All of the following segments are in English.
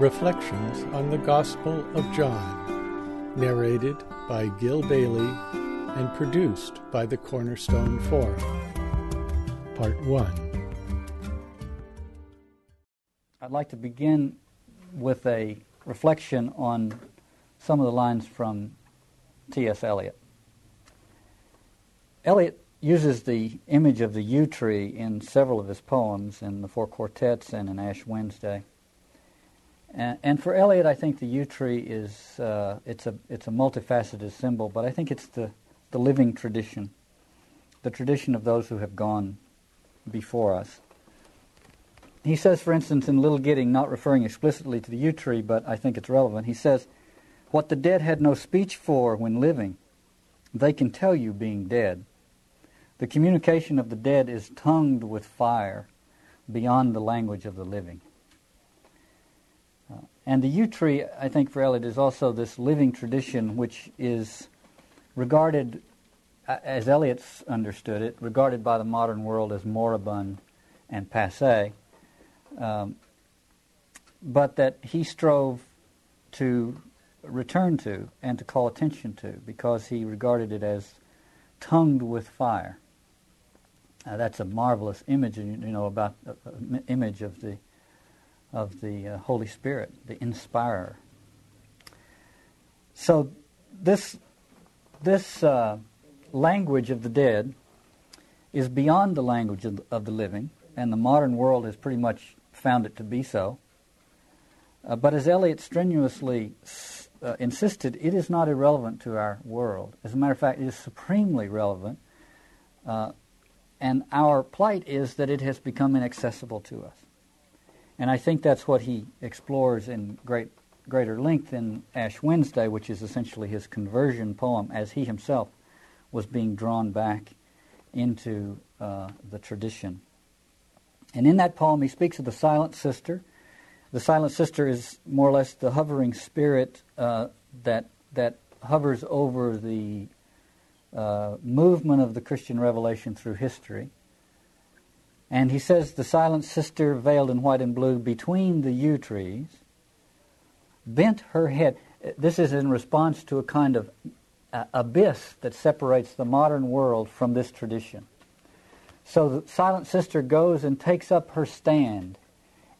Reflections on the Gospel of John, narrated by Gil Bailie and produced by the Cornerstone Forum. Part 1. I'd like to begin with a reflection on some of the lines from T.S. Eliot. Eliot uses the image of the yew tree in several of his poems, in the Four Quartets and in Ash Wednesday. And, and for Eliot, I think the yew tree is uh, it's a it's a multifaceted symbol, but I think it's the the living tradition, the tradition of those who have gone before us. He says, for instance, in Little Gidding, not referring explicitly to the yew tree, but I think it's relevant. He says, "What the dead had no speech for when living, they can tell you being dead. The communication of the dead is tongued with fire, beyond the language of the living." And the yew tree, I think, for Eliot, is also this living tradition which is regarded, as Eliot's understood it, regarded by the modern world as moribund and passe, um, but that he strove to return to and to call attention to because he regarded it as tongued with fire. Uh, that's a marvelous image, you know, about uh, image of the of the uh, Holy Spirit, the inspirer. So this this uh, language of the dead is beyond the language of, of, the living, and the modern world has pretty much found it to be so. Uh, but as Eliot strenuously uh, insisted, it is not irrelevant to our world. As a matter of fact, it is supremely relevant. Uh, and our plight is that it has become inaccessible to us. And I think that's what he explores in great, greater length in Ash Wednesday, which is essentially his conversion poem, as he himself was being drawn back into uh, the tradition. And in that poem, he speaks of the silent sister. The silent sister is more or less the hovering spirit uh, that that hovers over the uh, movement of the Christian revelation through history. And he says the silent sister, veiled in white and blue between the yew trees, bent her head. This is in response to a kind of uh, abyss that separates the modern world from this tradition. So the silent sister goes and takes up her stand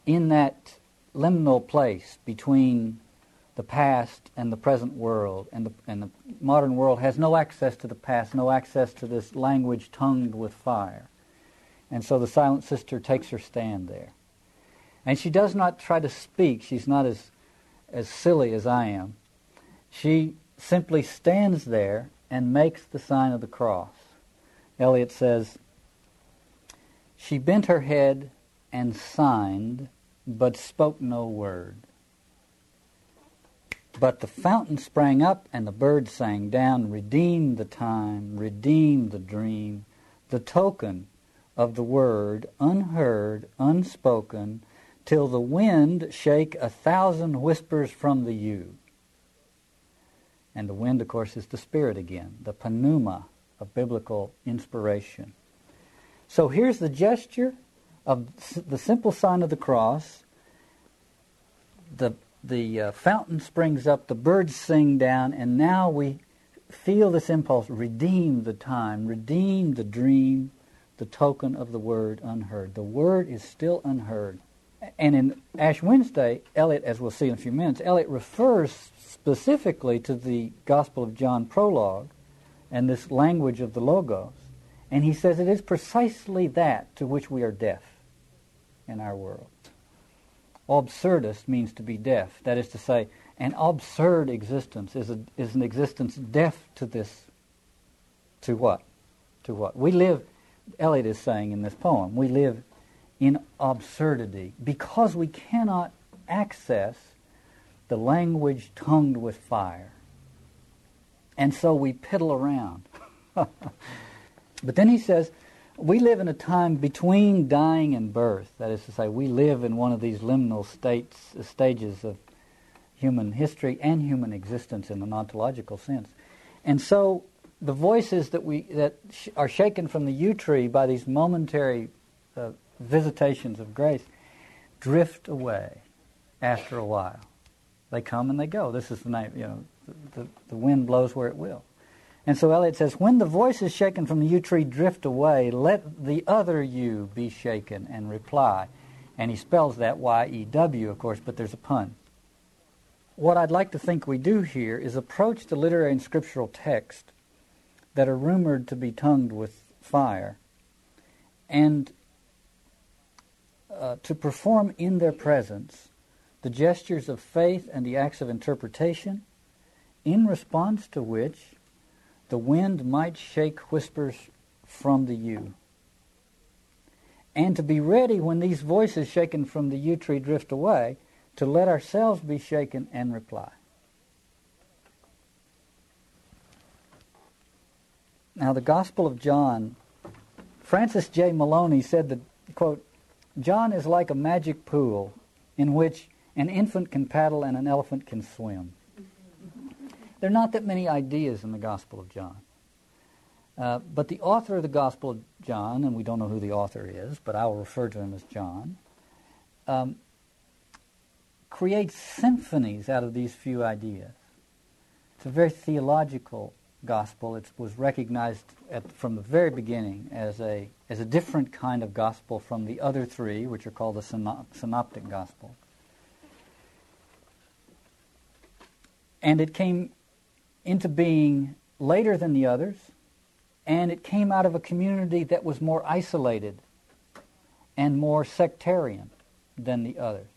in that liminal place between the past and the present world. And the, and the modern world has no access to the past, no access to this language tongued with fire. And so the silent sister takes her stand there. And she does not try to speak. She's not as, as silly as I am. She simply stands there and makes the sign of the cross. Eliot says, She bent her head and signed, but spoke no word. But the fountain sprang up and the birds sang down, redeemed the time, redeemed the dream, the token of the word, unheard, unspoken, till the wind shake a thousand whispers from the yew. And the wind, of course, is the Spirit again, the pneuma of biblical inspiration. So here's the gesture of the simple sign of the cross. The, the uh, fountain springs up, the birds sing down, and now we feel this impulse redeem the time, redeem the dream, the token of the word unheard. The word is still unheard. And in Ash Wednesday, Eliot, as we'll see in a few minutes, Eliot refers specifically to the Gospel of John prologue and this language of the Logos. And he says it is precisely that to which we are deaf in our world. Absurdist means to be deaf. That is to say, an absurd existence is, a, is an existence deaf to this. To what? To what? We live Eliot is saying in this poem. We live in absurdity because we cannot access the language tongued with fire. And so we piddle around. but then he says, we live in a time between dying and birth. That is to say, we live in one of these liminal states, uh, stages of human history and human existence in an ontological sense. And so the voices that we that sh- are shaken from the yew tree by these momentary uh, visitations of grace drift away after a while. They come and they go. This is the night, you know, the, the wind blows where it will. And so Eliot says, when the voices shaken from the yew tree, drift away. Let the other you be shaken and reply. And he spells that Y-E-W, of course, but there's a pun. What I'd like to think we do here is approach the literary and scriptural text that are rumored to be tongued with fire and uh, to perform in their presence the gestures of faith and the acts of interpretation, in response to which the wind might shake whispers from the yew. And to be ready when these voices shaken from the yew tree drift away, to let ourselves be shaken and reply. Now, the Gospel of John, Francis J. Moloney said that, quote, John is like a magic pool in which an infant can paddle and an elephant can swim. There are not that many ideas in the Gospel of John. Uh, but the author of the Gospel of John, and we don't know who the author is, but I will refer to him as John, um, creates symphonies out of these few ideas. It's a very theological gospel. It was recognized at, from the very beginning as a, as a different kind of gospel from the other three, which are called the synoptic gospel. And it came into being later than the others, and it came out of a community that was more isolated and more sectarian than the others.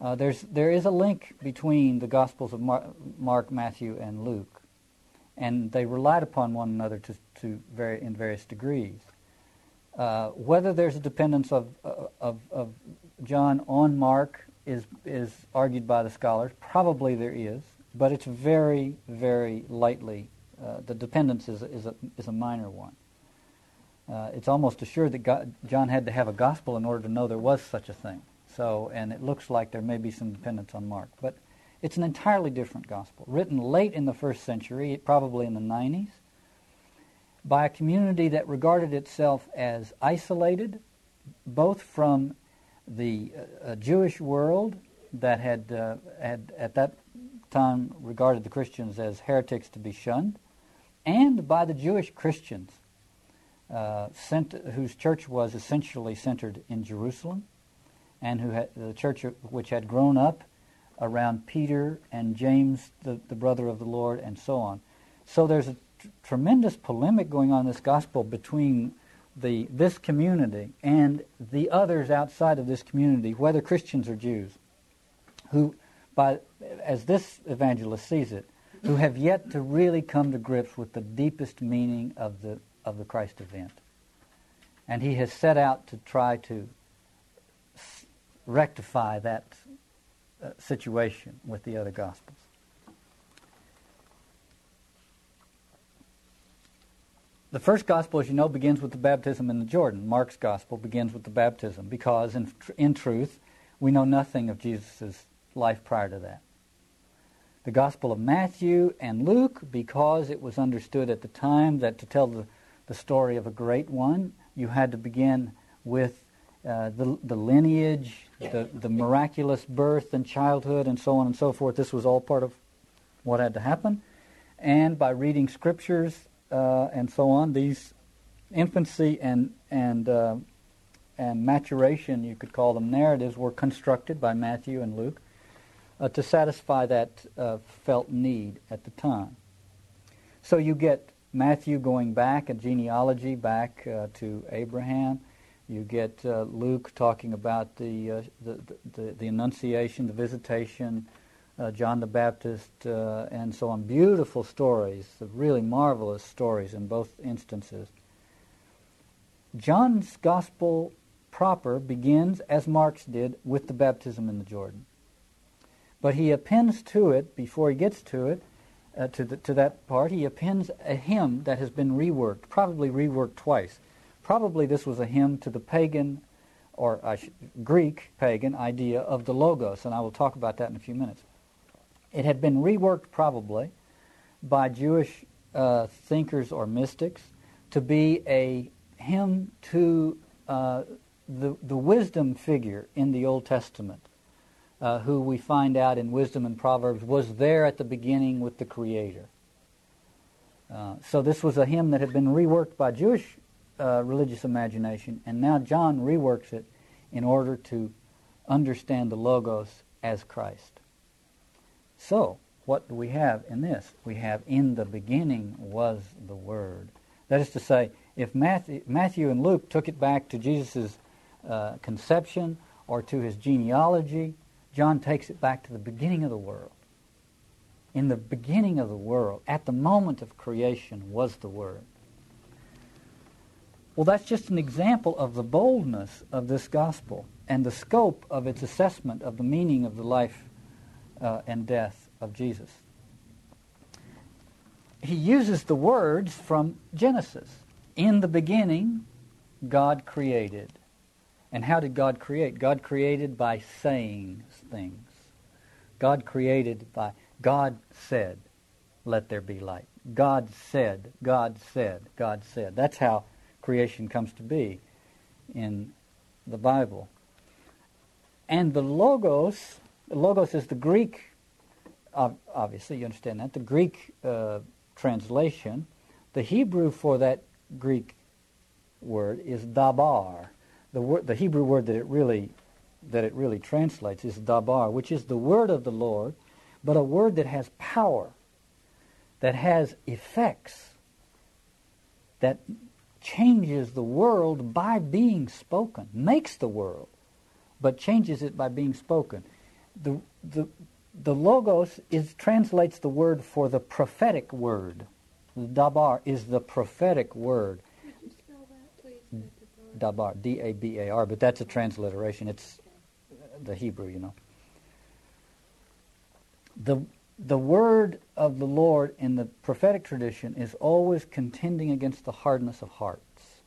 Uh, there's, there is a link between the Gospels of Mar- Mark, Matthew, and Luke and they relied upon one another to, to very, in various degrees. Uh, whether there's a dependence of, uh, of, of John on Mark is, is argued by the scholars. Probably there is, but it's very, very lightly. Uh, the dependence is, is, a, is a minor one. Uh, it's almost assured that God, John had to have a gospel in order to know there was such a thing. So, and it looks like there may be some dependence on Mark. But it's an entirely different gospel, written late in the first century, probably in the 90s, by a community that regarded itself as isolated, both from the uh, Jewish world that had, uh, had at that time regarded the Christians as heretics to be shunned, and by the Jewish Christians, uh, whose church was essentially centered in Jerusalem, and who had, the church which had grown up around Peter and James, the, the brother of the Lord, and so on. So there's a tremendous polemic going on in this gospel between the, this community and the others outside of this community, whether Christians or Jews, who, by, as this evangelist sees it, who have yet to really come to grips with the deepest meaning of the, of the Christ event. And he has set out to try to rectify that uh, situation with the other Gospels. The first Gospel, as you know, begins with the baptism in the Jordan. Mark's Gospel begins with the baptism because, in, in truth, we know nothing of Jesus' life prior to that. The Gospel of Matthew and Luke, because it was understood at the time that to tell the, the story of a great one, you had to begin with uh, the, the lineage, the, the miraculous birth and childhood, and so on and so forth. This was all part of what had to happen. And by reading scriptures uh, and so on, these infancy and and uh, and maturation, you could call them narratives, were constructed by Matthew and Luke uh, to satisfy that uh, felt need at the time. So you get Matthew going back a genealogy back uh, to Abraham. You get uh, Luke talking about the, uh, the, the, the, Annunciation, the Visitation, uh, John the Baptist, uh, and so on. Beautiful stories, really marvelous stories in both instances. John's Gospel proper begins, as Mark's did, with the baptism in the Jordan. But he appends to it, before he gets to it, uh, to, the, to that part, he appends a hymn that has been reworked, probably reworked twice. Probably this was a hymn to the pagan or uh, Greek pagan idea of the Logos, and I will talk about that in a few minutes. It had been reworked probably by Jewish uh, thinkers or mystics to be a hymn to uh, the, the wisdom figure in the Old Testament, uh, who we find out in Wisdom and Proverbs was there at the beginning with the Creator. Uh, so this was a hymn that had been reworked by Jewish uh, religious imagination, and now John reworks it in order to understand the Logos as Christ. So, what do we have in this? We have, in the beginning was the Word. That is to say, if Matthew, Matthew and Luke took it back to Jesus' uh, conception or to his genealogy, John takes it back to the beginning of the world. In the beginning of the world, at the moment of creation, was the Word. Well, that's just an example of the boldness of this gospel and the scope of its assessment of the meaning of the life uh, and death of Jesus. He uses the words from Genesis. In the beginning, God created. And how did God create? God created by saying things. God created by, God said, let there be light. God said, God said, God said. That's how creation comes to be in the Bible. And the Logos, Logos is the Greek, obviously, you understand that, the Greek uh, translation. The Hebrew for that Greek word is dabar. The, word, the Hebrew word that it really that it really translates is dabar, which is the word of the Lord, but a word that has power, that has effects, that changes the world by being spoken, makes the world, but changes it by being spoken. The, the, the logos is, translates the word for the prophetic word. The dabar is the prophetic word. Dabar, D-A-B-A-R, but that's a transliteration. It's the Hebrew, you know. The, the word of the Lord in the prophetic tradition is always contending against the hardness of hearts.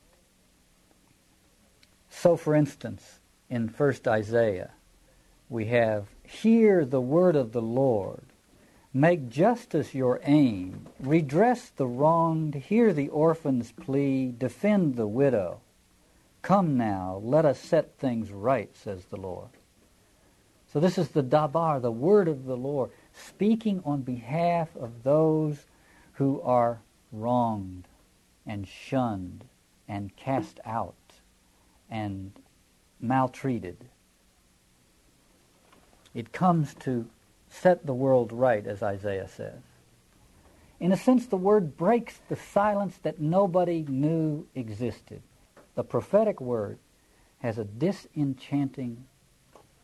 So, for instance, in 1st Isaiah, we have, Hear the word of the Lord. Make justice your aim. Redress the wronged. Hear the orphan's plea. Defend the widow. Come now, let us set things right, says the Lord. So this is the dabar, the word of the Lord, speaking on behalf of those who are wronged and shunned and cast out and maltreated. It comes to set the world right, as Isaiah says. In a sense, the word breaks the silence that nobody knew existed. The prophetic word has a disenchanting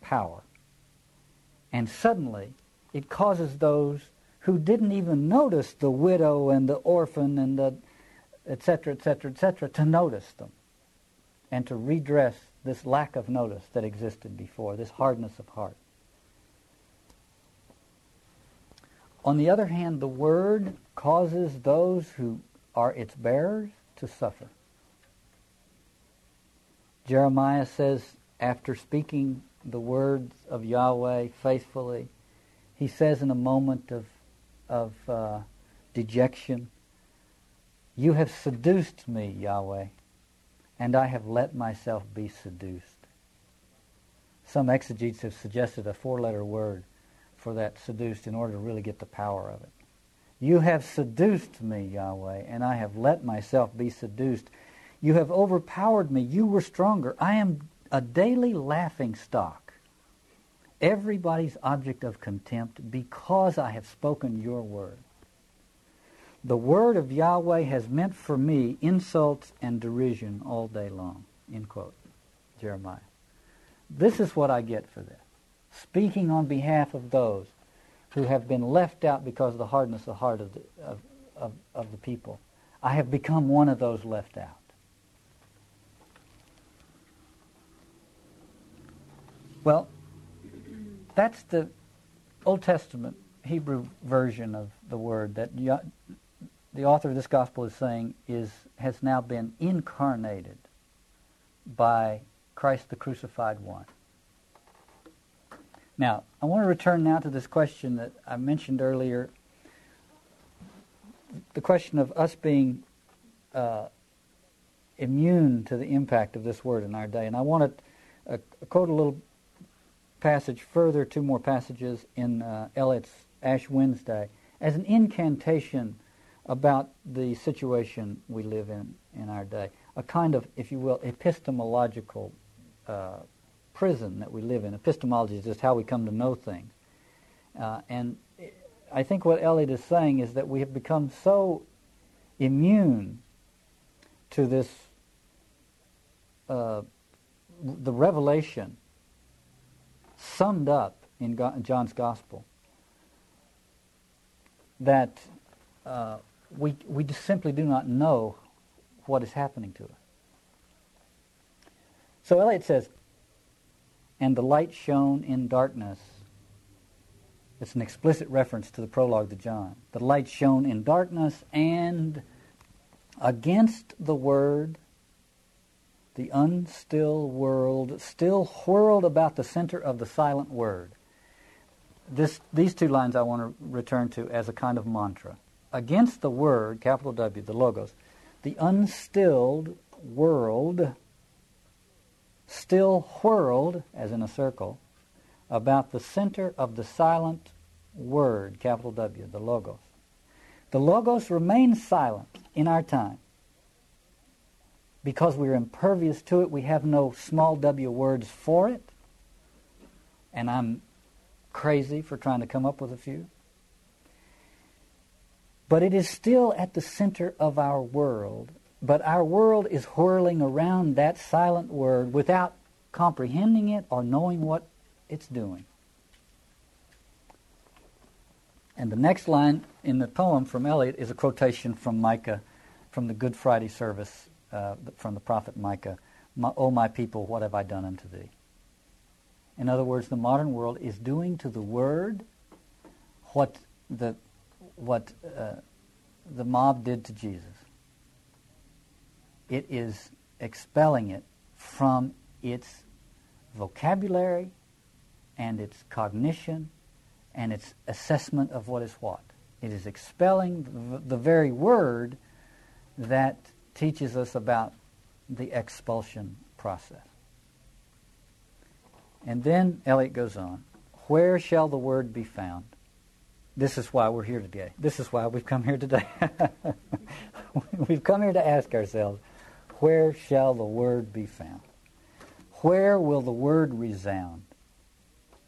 power. And suddenly, it causes those who didn't even notice the widow and the orphan and the etc., etc., etc., to notice them and to redress this lack of notice that existed before, this hardness of heart. On the other hand, the Word causes those who are its bearers to suffer. Jeremiah says, after speaking the words of Yahweh faithfully, he says in a moment of, of uh, dejection, You have seduced me, Yahweh, and I have let myself be seduced. Some exegetes have suggested a four letter word for that seduced in order to really get the power of it. You have seduced me, Yahweh, and I have let myself be seduced. You have overpowered me. You were stronger. I am a daily laughing stock, everybody's object of contempt, because I have spoken your word. The word of Yahweh has meant for me insults and derision all day long. End quote. Jeremiah. This is what I get for this. Speaking on behalf of those who have been left out because of the hardness of heart of the, of, of, of the people. I have become one of those left out. Well, that's the Old Testament Hebrew version of the word that the author of this gospel is saying is has now been incarnated by Christ the crucified one. Now, I want to return now to this question that I mentioned earlier the question of us being uh, immune to the impact of this word in our day. And I want to uh, quote a little passage further, two more passages in uh, Eliot's Ash Wednesday, as an incantation about the situation we live in in our day. A kind of, if you will, epistemological uh, prison that we live in. Epistemology is just how we come to know things. Uh, and I think what Eliot is saying is that we have become so immune to this, uh, the revelation summed up in John's Gospel, that uh, we, we just simply do not know what is happening to us. So Eliot says, and the light shone in darkness. It's an explicit reference to the prologue to John. The light shone in darkness, and against the word, the unstill world still whirled about the center of the silent word. This, these two lines I want to return to as a kind of mantra. Against the word, capital W, the Logos, the unstilled world still whirled, as in a circle, about the center of the silent word, capital W, the Logos. The Logos remains silent in our time. Because we're impervious to it, we have no small w words for it. And I'm crazy for trying to come up with a few. But it is still at the center of our world. But our world is whirling around that silent word without comprehending it or knowing what it's doing. And the next line in the poem from Eliot is a quotation from Micah, from the Good Friday service, uh, from the prophet Micah. O my people, what have I done unto thee? In other words, the modern world is doing to the word what the what uh, the mob did to Jesus. It is expelling it from its vocabulary and its cognition and its assessment of what is what. It is expelling the very word that teaches us about the expulsion process. And then Eliot goes on, where shall the word be found? This is why we're here today. This is why we've come here today. we've come here to ask ourselves, where shall the word be found? Where will the word resound?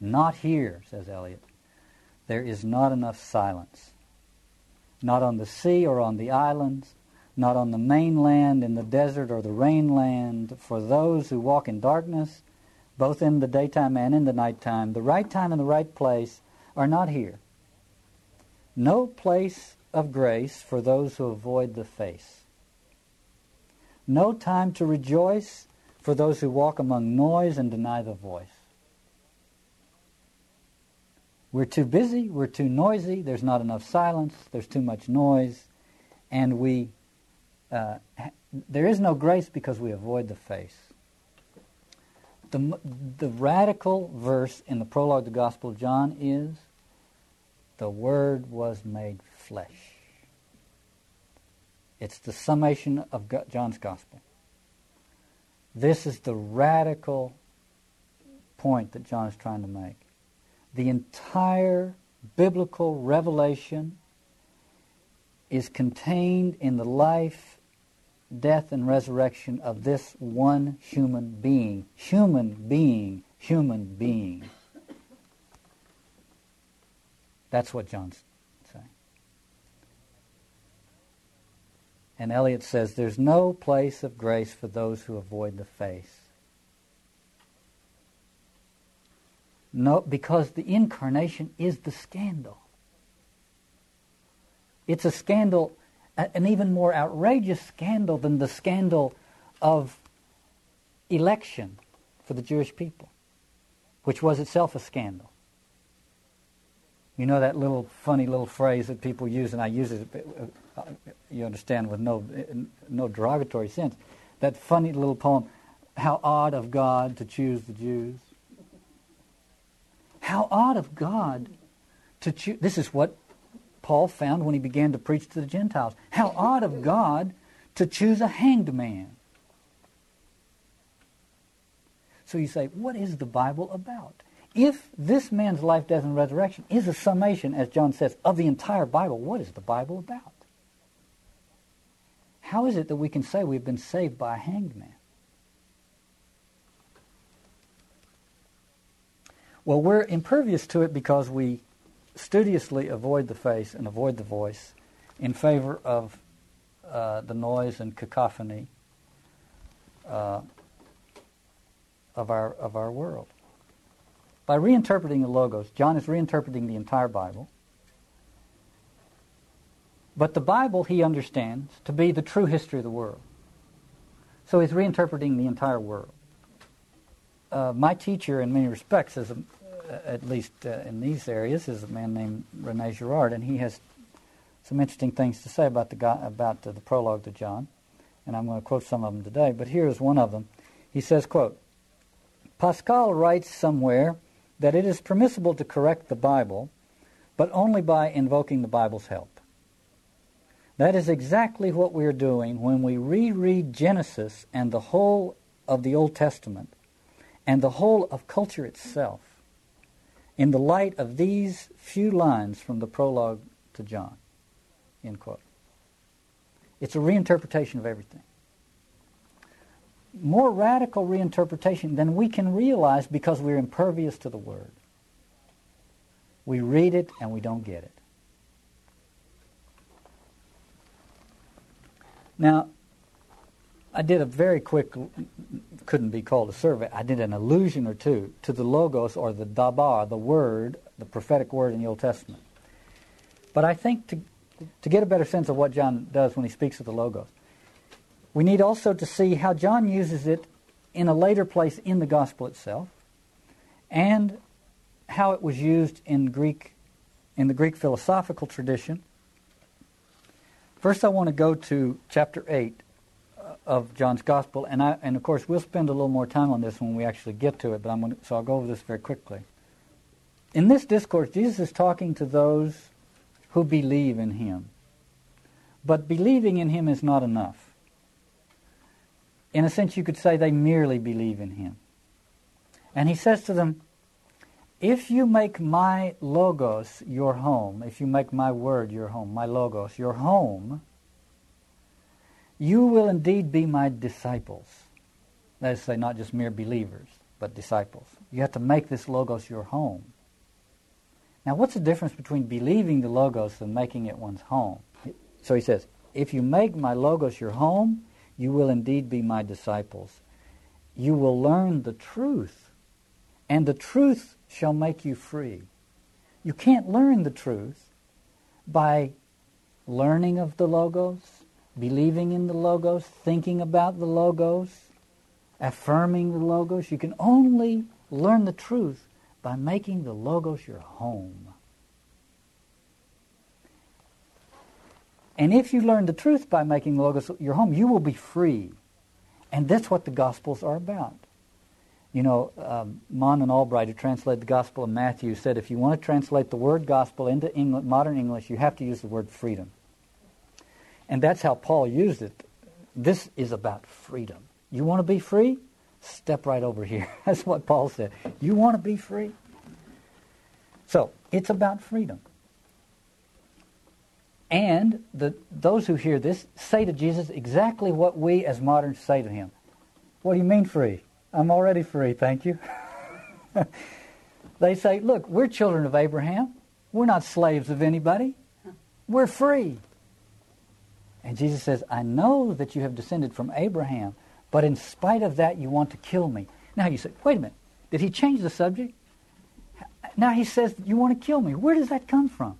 Not here, says Eliot. There is not enough silence. Not on the sea or on the islands, not on the mainland, in the desert or the rainland. For those who walk in darkness, both in the daytime and in the nighttime, the right time and the right place are not here. No place of grace for those who avoid the face. No time to rejoice for those who walk among noise and deny the voice. We're too busy, we're too noisy, there's not enough silence, there's too much noise, and we uh, there is no grace because we avoid the face. The, the radical verse in the prologue to the Gospel of John is the Word was made flesh. It's the summation of John's Gospel. This is the radical point that John is trying to make. The entire biblical revelation is contained in the life, death, and resurrection of this one human being. Human being, human being. That's what John's saying. And Eliot says there's no place of grace for those who avoid the face. No, because the incarnation is the scandal. It's a scandal, an even more outrageous scandal than the scandal of election for the Jewish people, which was itself a scandal. You know that little funny little phrase that people use, and I use it, uh, you understand, with no, no derogatory sense. That funny little poem, How Odd of God to Choose the Jews. How odd of God to choose. This is what Paul found when he began to preach to the Gentiles. How odd of God to choose a hanged man. So you say, what is the Bible about? if this man's life, death, and resurrection is a summation, as John says, of the entire Bible, what is the Bible about? How is it that we can say we've been saved by a hanged man? Well, we're impervious to it because we studiously avoid the face and avoid the voice in favor of uh, the noise and cacophony uh, of our of our world. By reinterpreting the logos, John is reinterpreting the entire Bible. But the Bible he understands to be the true history of the world. So he's reinterpreting the entire world. Uh, my teacher, in many respects, is a, at least uh, in these areas, is a man named Rene Girard, and he has some interesting things to say about the about the, the prologue to John, and I'm going to quote some of them today. But here is one of them. He says, "quote Pascal writes somewhere that it is permissible to correct the Bible, but only by invoking the Bible's help. That is exactly what we are doing when we reread Genesis and the whole of the Old Testament and the whole of culture itself in the light of these few lines from the prologue to John. End quote. It's a reinterpretation of everything. More radical reinterpretation than we can realize because we're impervious to the Word. We read it and we don't get it. Now, I did a very quick, couldn't be called a survey, I did an allusion or two to the Logos or the Dabar, the Word, the prophetic Word in the Old Testament. But I think to to get a better sense of what John does when he speaks of the Logos. We need also to see how John uses it in a later place in the Gospel itself, and how it was used in Greek, in the Greek philosophical tradition. First, I want to go to chapter eight uh, of John's Gospel, and I, and of course we'll spend a little more time on this when we actually get to it. But I'm going to, so I'll go over this very quickly. In this discourse, Jesus is talking to those who believe in him. But believing in him is not enough. In a sense, you could say they merely believe in him. And he says to them, If you make my logos your home, if you make my word your home, my logos your home, you will indeed be my disciples. That is to say, not just mere believers, but disciples. You have to make this logos your home. Now, what's the difference between believing the Logos and making it one's home? So he says, If you make my Logos your home, you will indeed be my disciples. You will learn the truth, and the truth shall make you free. You can't learn the truth by learning of the Logos, believing in the Logos, thinking about the Logos, affirming the Logos. You can only learn the truth by making the Logos your home. And if you learn the truth by making the Logos your home, you will be free. And that's what the Gospels are about. You know, um, Mann and Albright, who translated the Gospel of Matthew, said if you want to translate the word gospel into English, modern English, you have to use the word freedom. And that's how Paul used it. This is about freedom. You want to be free? step right over here. That's what Paul said. You want to be free? So, it's about freedom. And the, those who hear this say to Jesus exactly what we as moderns say to him. What do you mean free? I'm already free, thank you. they say, look, we're children of Abraham. We're not slaves of anybody. We're free. And Jesus says, I know that you have descended from Abraham, but in spite of that, you want to kill me. Now you say, wait a minute, did he change the subject? Now he says, you want to kill me. Where does that come from?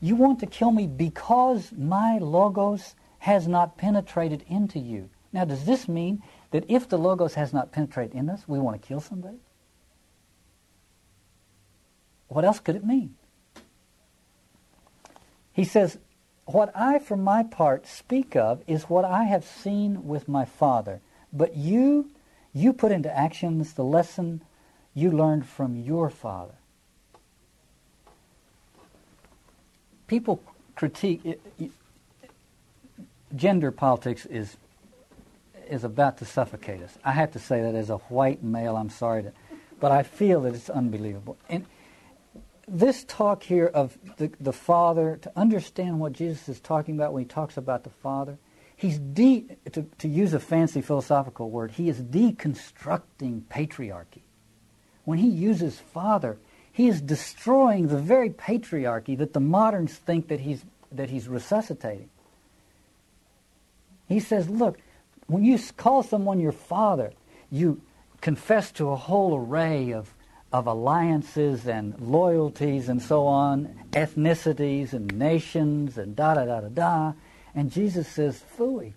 You want to kill me because my logos has not penetrated into you. Now, does this mean that if the logos has not penetrated in us, we want to kill somebody? What else could it mean? He says, what I, for my part, speak of is what I have seen with my father. But you, you put into actions the lesson you learned from your father. People critique it, it, gender politics is is about to suffocate us. I have to say that as a white male, I'm sorry to, but I feel that it's unbelievable. And this talk here of the, the Father, to understand what Jesus is talking about when he talks about the Father, he's de, to, to use a fancy philosophical word, he is deconstructing patriarchy. When he uses Father, he is destroying the very patriarchy that the moderns think that he's, that he's resuscitating. He says, look, when you call someone your father, you confess to a whole array of, of alliances and loyalties and so on, ethnicities and nations and da da da da da. And Jesus says, Fooey.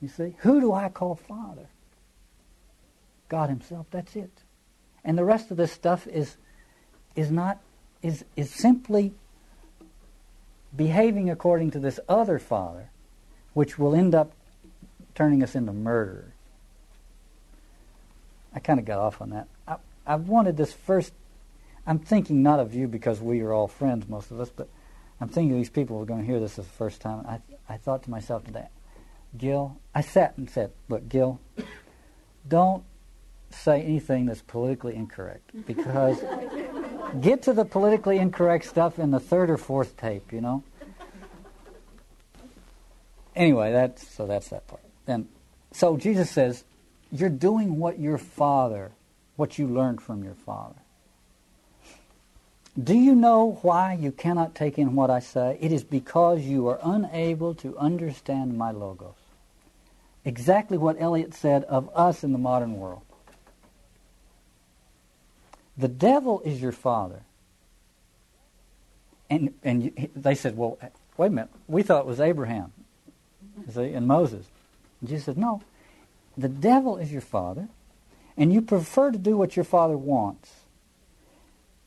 You see? Who do I call father? God Himself. That's it. And the rest of this stuff is is not is is simply behaving according to this other father, which will end up turning us into murderers. I kind of got off on that. I, I wanted this first. I'm thinking not of you because we are all friends, most of us, but I'm thinking these people are going to hear this for the first time. I, I thought to myself today, Gil, I sat and said, look, Gil, don't say anything that's politically incorrect because get to the politically incorrect stuff in the third or fourth tape, you know. Anyway, that's so that's that part. Then, so Jesus says, "You're doing what your father, what you learned from your father." Do you know why you cannot take in what I say? It is because you are unable to understand my logos. Exactly what Eliot said of us in the modern world. The devil is your father. And, and they said, well, wait a minute, we thought it was Abraham, see, and Moses. And Jesus said, no, the devil is your father, and you prefer to do what your father wants.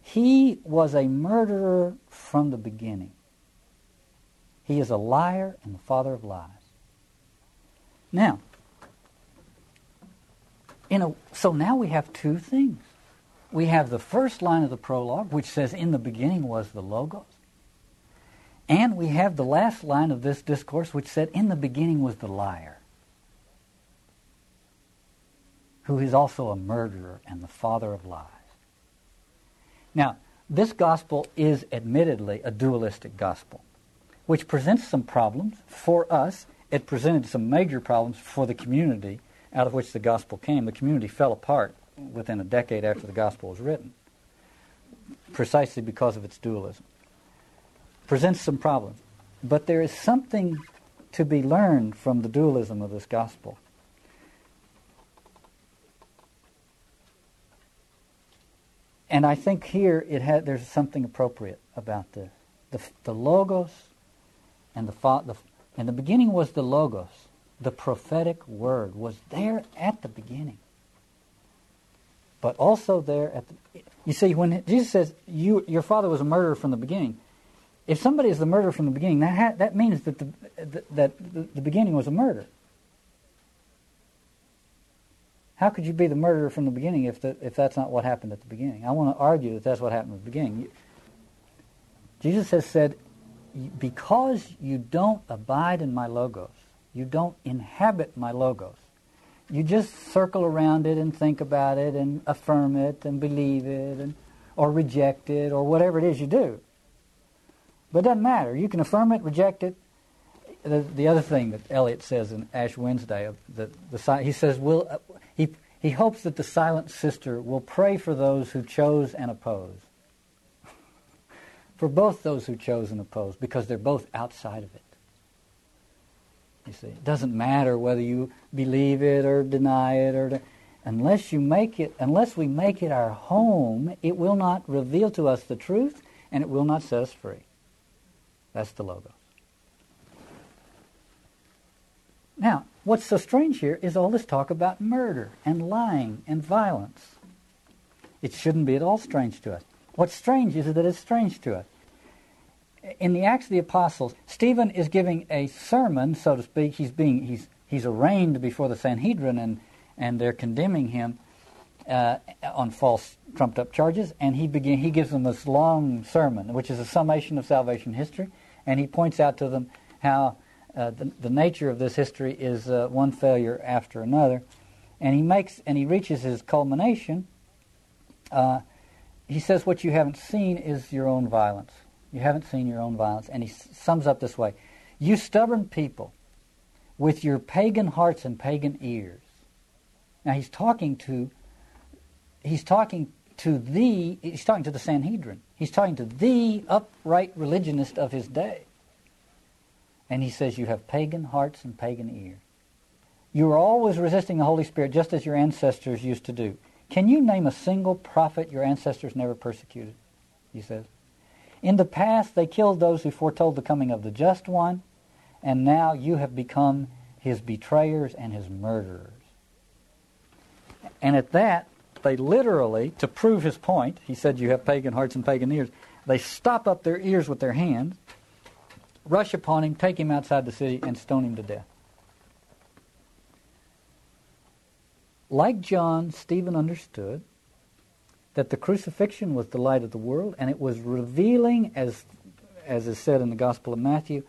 He was a murderer from the beginning. He is a liar and the father of lies. Now, in a, so now we have two things we have the first line of the prologue, which says, In the beginning was the Logos. And we have the last line of this discourse, which said, In the beginning was the liar, who is also a murderer and the father of lies. Now, this gospel is admittedly a dualistic gospel, which presents some problems for us. It presented some major problems for the community out of which the gospel came. The community fell apart within a decade after the gospel was written, precisely because of its dualism. Presents some problems. But there is something to be learned from the dualism of this gospel. And I think here it had, there's something appropriate about this. The, the logos and the, the and the beginning was the logos. The prophetic word was there at the beginning but also there at the, you see when Jesus says you your father was a murderer from the beginning. If somebody is the murderer from the beginning, that ha- that means that the, that the, the beginning was a murder. How could you be the murderer from the beginning if the, if that's not what happened at the beginning? I want to argue that that's what happened at the beginning. Jesus has said, because you don't abide in my logos, you don't inhabit my logos, you just circle around it and think about it and affirm it and believe it and, or reject it or whatever it is you do. But it doesn't matter. You can affirm it, reject it. The, the other thing that Eliot says in Ash Wednesday, the, the, he says, will uh, he, hopes that the silent sister will pray for those who chose and oppose. for both those who chose and oppose, because they're both outside of it. You see, it doesn't matter whether you believe it or deny it or unless you make it unless we make it our home, it will not reveal to us the truth and it will not set us free. That's the logos. Now, what's so strange here is all this talk about murder and lying and violence. It shouldn't be at all strange to us. What's strange is that it's strange to us in the Acts of the Apostles, Stephen is giving a sermon, so to speak. He's being he's he's arraigned before the Sanhedrin, and and they're condemning him uh, on false trumped up charges. And he begin he gives them this long sermon, which is a summation of salvation history, and he points out to them how uh, the, the nature of this history is uh, one failure after another, And he makes and he reaches his culmination. Uh, he says, "What you haven't seen is your own violence. You haven't seen your own violence." And he sums up this way: "You stubborn people, with your pagan hearts and pagan ears." Now he's talking to he's talking to the he's talking to the Sanhedrin. He's talking to the upright religionist of his day. And he says, You have pagan hearts and pagan ears. You are always resisting the Holy Spirit just as your ancestors used to do. Can you name a single prophet your ancestors never persecuted? He says. In the past, they killed those who foretold the coming of the just one, and now you have become his betrayers and his murderers. And at that, they literally, to prove his point, he said, You have pagan hearts and pagan ears, they stop up their ears with their hands, rush upon him, take him outside the city, and stone him to death. Like John, Stephen understood that the crucifixion was the light of the world, and it was revealing, as, as is said in the Gospel of Matthew,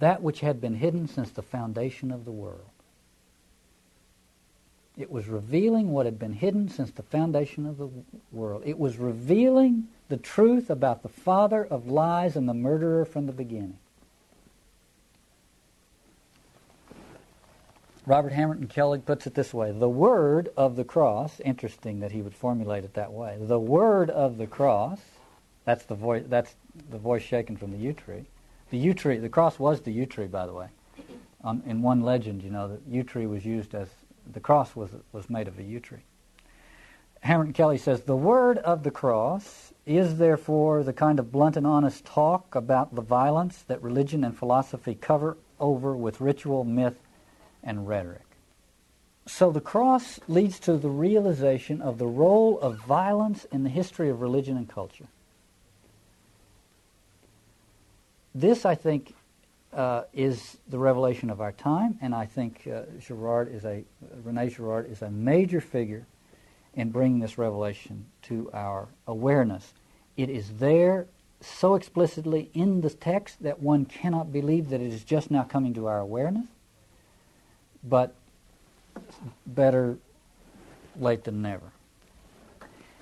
that which had been hidden since the foundation of the world. It was revealing what had been hidden since the foundation of the world. It was revealing the truth about the father of lies and the murderer from the beginning. Robert Hamerton-Kelly puts it this way The word of the cross, interesting that he would formulate it that way. The word of the cross, that's the voice, that's the voice shaken from the yew tree. The yew tree, the cross was the yew tree, by the way. Um, in one legend, you know, the yew tree was used as the cross was, was made of a yew tree. Hamilton Kelly says, The word of the cross is therefore the kind of blunt and honest talk about the violence that religion and philosophy cover over with ritual, myth, and rhetoric. So the cross leads to the realization of the role of violence in the history of religion and culture. This, I think, uh, is the revelation of our time, and I think uh, Girard is a Rene Girard is a major figure in bringing this revelation to our awareness. It is there so explicitly in the text that one cannot believe that it is just now coming to our awareness. But better late than never.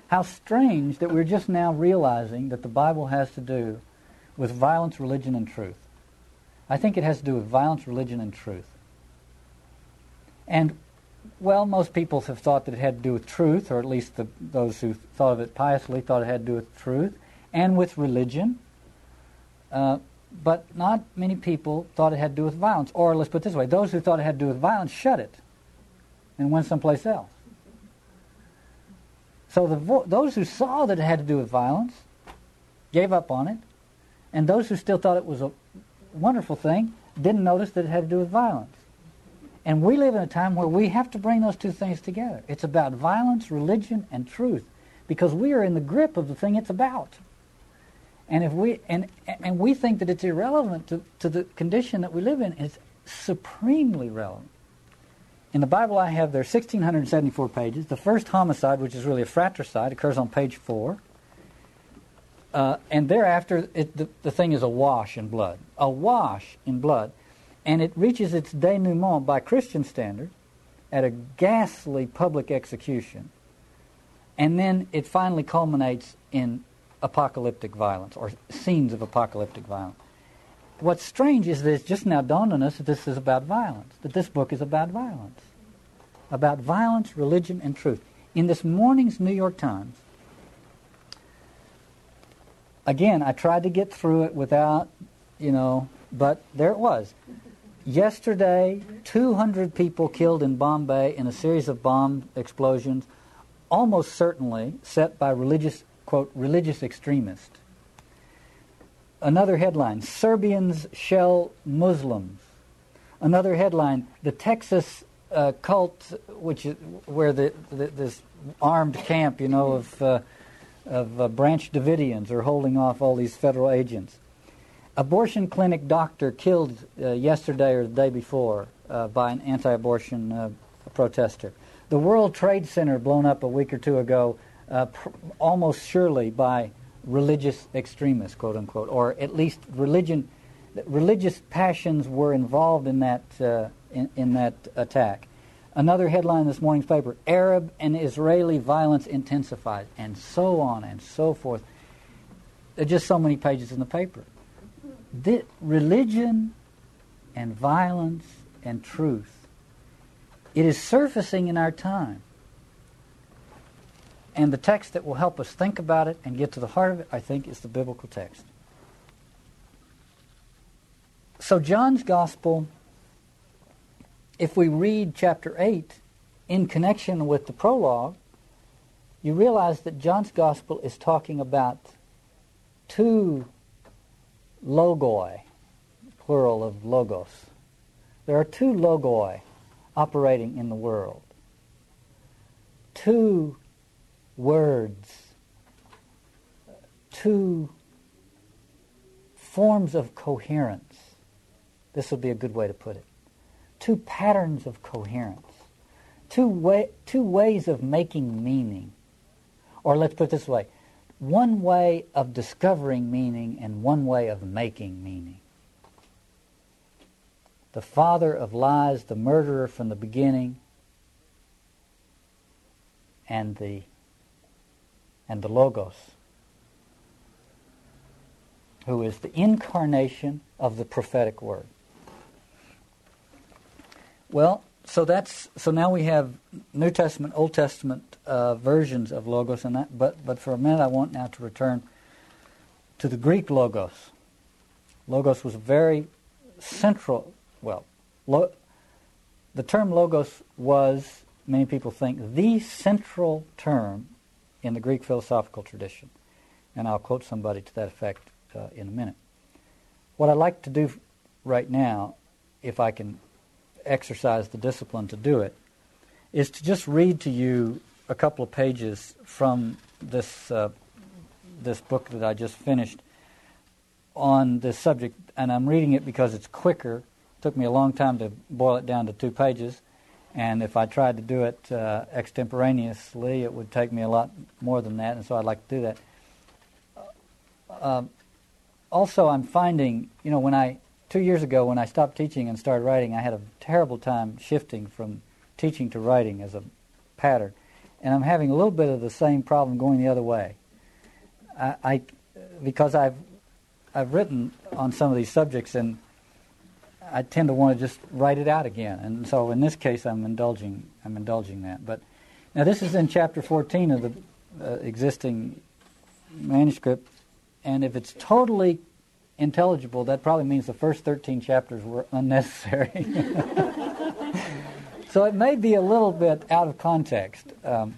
How strange that we're just now realizing that the Bible has to do with violence, religion, and truth. I think it has to do with violence, religion, and truth. And, well, most people have thought that it had to do with truth, or at least the, those who thought of it piously thought it had to do with truth and with religion. Uh, but not many people thought it had to do with violence. Or let's put it this way those who thought it had to do with violence shut it and went someplace else. So the those who saw that it had to do with violence gave up on it, and those who still thought it was a wonderful thing didn't notice that it had to do with violence. And we live in a time where we have to bring those two things together. It's about violence, religion, and truth, because we are in the grip of the thing it's about. And if we and and we think that it's irrelevant to, to the condition that we live in, it's supremely relevant. In the Bible I have there 1674 pages. The first homicide, which is really a fratricide, occurs on page four. Uh, and thereafter, it, the, the thing is awash in blood. Awash in blood. And it reaches its denouement by Christian standards at a ghastly public execution. And then it finally culminates in apocalyptic violence or scenes of apocalyptic violence. What's strange is that it's just now dawned on us that this is about violence, that this book is about violence. About violence, religion, and truth. In this morning's New York Times, again, I tried to get through it without, you know, but there it was. Yesterday, 200 people killed in Bombay in a series of bomb explosions, almost certainly set by religious, quote, religious extremist. Another headline Serbians shell Muslims. Another headline The Texas uh, cult, which is where the, the, this armed camp, you know, of. Uh, of uh, Branch Davidians are holding off all these federal agents. Abortion clinic doctor killed uh, yesterday or the day before uh, by an anti-abortion uh, protester. The World Trade Center blown up a week or two ago, uh, pr- almost surely by religious extremists, quote unquote, or at least religion. Religious passions were involved in that uh, in, in, that attack. Another headline in this morning's paper Arab and Israeli violence intensified, and so on and so forth. There just so many pages in the paper. Religion and violence and truth, it is surfacing in our time. And the text that will help us think about it and get to the heart of it, I think, is the biblical text. So, John's Gospel, if we read chapter 8 in connection with the prologue, you realize that John's Gospel is talking about two logoi, plural of logos. There are two logoi operating in the world. Two words, two forms of coherence. This would be a good way to put it. Two patterns of coherence. Two, way, two ways of making meaning. Or let's put it this way one way of discovering meaning and one way of making meaning. The father of lies, the murderer from the beginning, and the and the Logos, who is the incarnation of the prophetic word. Well, so that's so now we have New Testament, Old Testament uh, versions of logos, and that. But but for a minute, I want now to return to the Greek logos. Logos was very central. Well, lo, the term logos was many people think the central term in the Greek philosophical tradition. And I'll quote somebody to that effect uh, in a minute. What I'd like to do right now, if I can exercise the discipline to do it, is to just read to you a couple of pages from this uh, this book that I just finished on this subject, and I'm reading it because it's quicker. It took me a long time to boil it down to two pages, and if I tried to do it uh, extemporaneously, it would take me a lot more than that, and so I'd like to do that. Uh, also, I'm finding, you know, when I, two years ago, when I stopped teaching and started writing, I had a terrible time shifting from teaching to writing as a pattern. And I'm having a little bit of the same problem going the other way. I, I because I've, I've written on some of these subjects and I tend to want to just write it out again. And so in this case, I'm indulging, I'm indulging that. But now this is in chapter 14 of the uh, existing manuscript, and if it's totally intelligible, that probably means the first 13 chapters were unnecessary. so it may be a little bit out of context, um,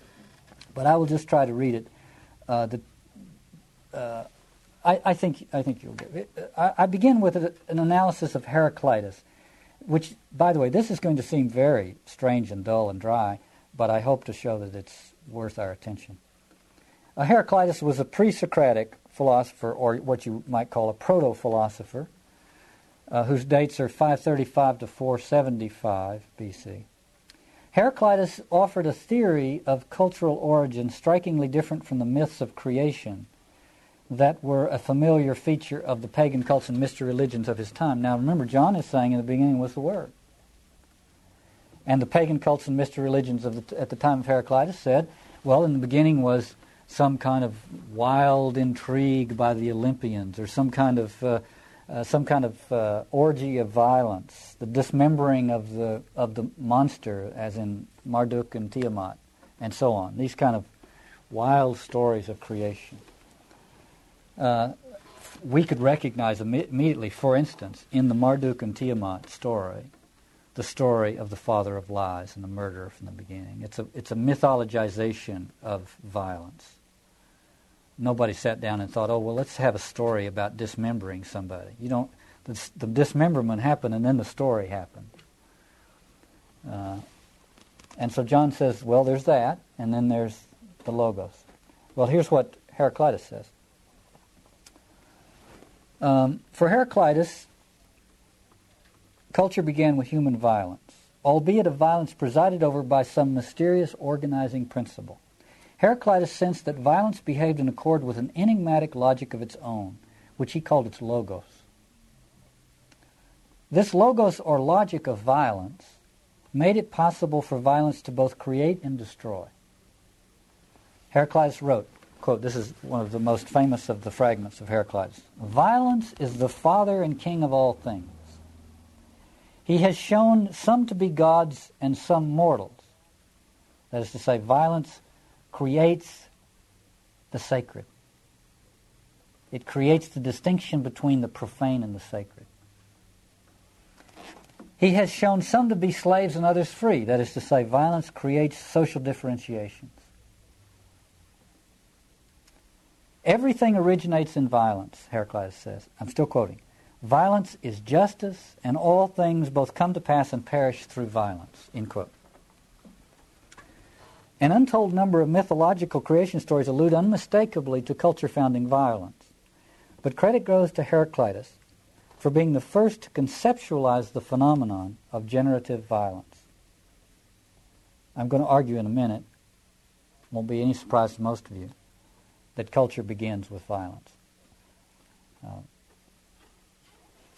but I will just try to read it. Uh, the, uh, I, I, think I think you'll get. I, I begin with a, an analysis of Heraclitus, which, by the way, this is going to seem very strange and dull and dry, but I hope to show that it's worth our attention. Uh, Heraclitus was a pre-Socratic philosopher, or what you might call a proto-philosopher, uh, whose dates are 535 to 475 BC. Heraclitus offered a theory of cultural origin strikingly different from the myths of creation that were a familiar feature of the pagan cults and mystery religions of his time. Now remember, John is saying in the beginning was the Word. And the pagan cults and mystery religions of the, at the time of Heraclitus said, well, in the beginning was some kind of wild intrigue by the Olympians or some kind of uh, uh, some kind of uh, orgy of violence, the dismembering of the of the monster, as in Marduk and Tiamat, and so on. These kind of wild stories of creation uh, we could recognize immediately, for instance, in the Marduk and Tiamat story, the story of the father of lies and the murderer from the beginning. It's a, it's a mythologization of violence. Nobody sat down and thought, oh, well, let's have a story about dismembering somebody. You don't, the, the dismemberment happened and then the story happened. Uh, and so John says, well, there's that, and then there's the Logos. Well, here's what Heraclitus says. Um, for Heraclitus, culture began with human violence, albeit a violence presided over by some mysterious organizing principle. Heraclitus sensed that violence behaved in accord with an enigmatic logic of its own, which he called its logos. This logos or logic of violence made it possible for violence to both create and destroy. Heraclitus wrote, quote, this is one of the most famous of the fragments of Heraclitus. Violence is the father and king of all things. He has shown some to be gods and some mortals. That is to say, violence creates the sacred. It creates the distinction between the profane and the sacred. He has shown some to be slaves and others free. That is to say, violence creates social differentiations. Everything originates in violence, Heraclitus says. I'm still quoting. Violence is justice, and all things both come to pass and perish through violence. End quote. An untold number of mythological creation stories allude unmistakably to culture founding violence. But credit goes to Heraclitus for being the first to conceptualize the phenomenon of generative violence. I'm going to argue in a minute, won't be any surprise to most of you, that culture begins with violence. Uh,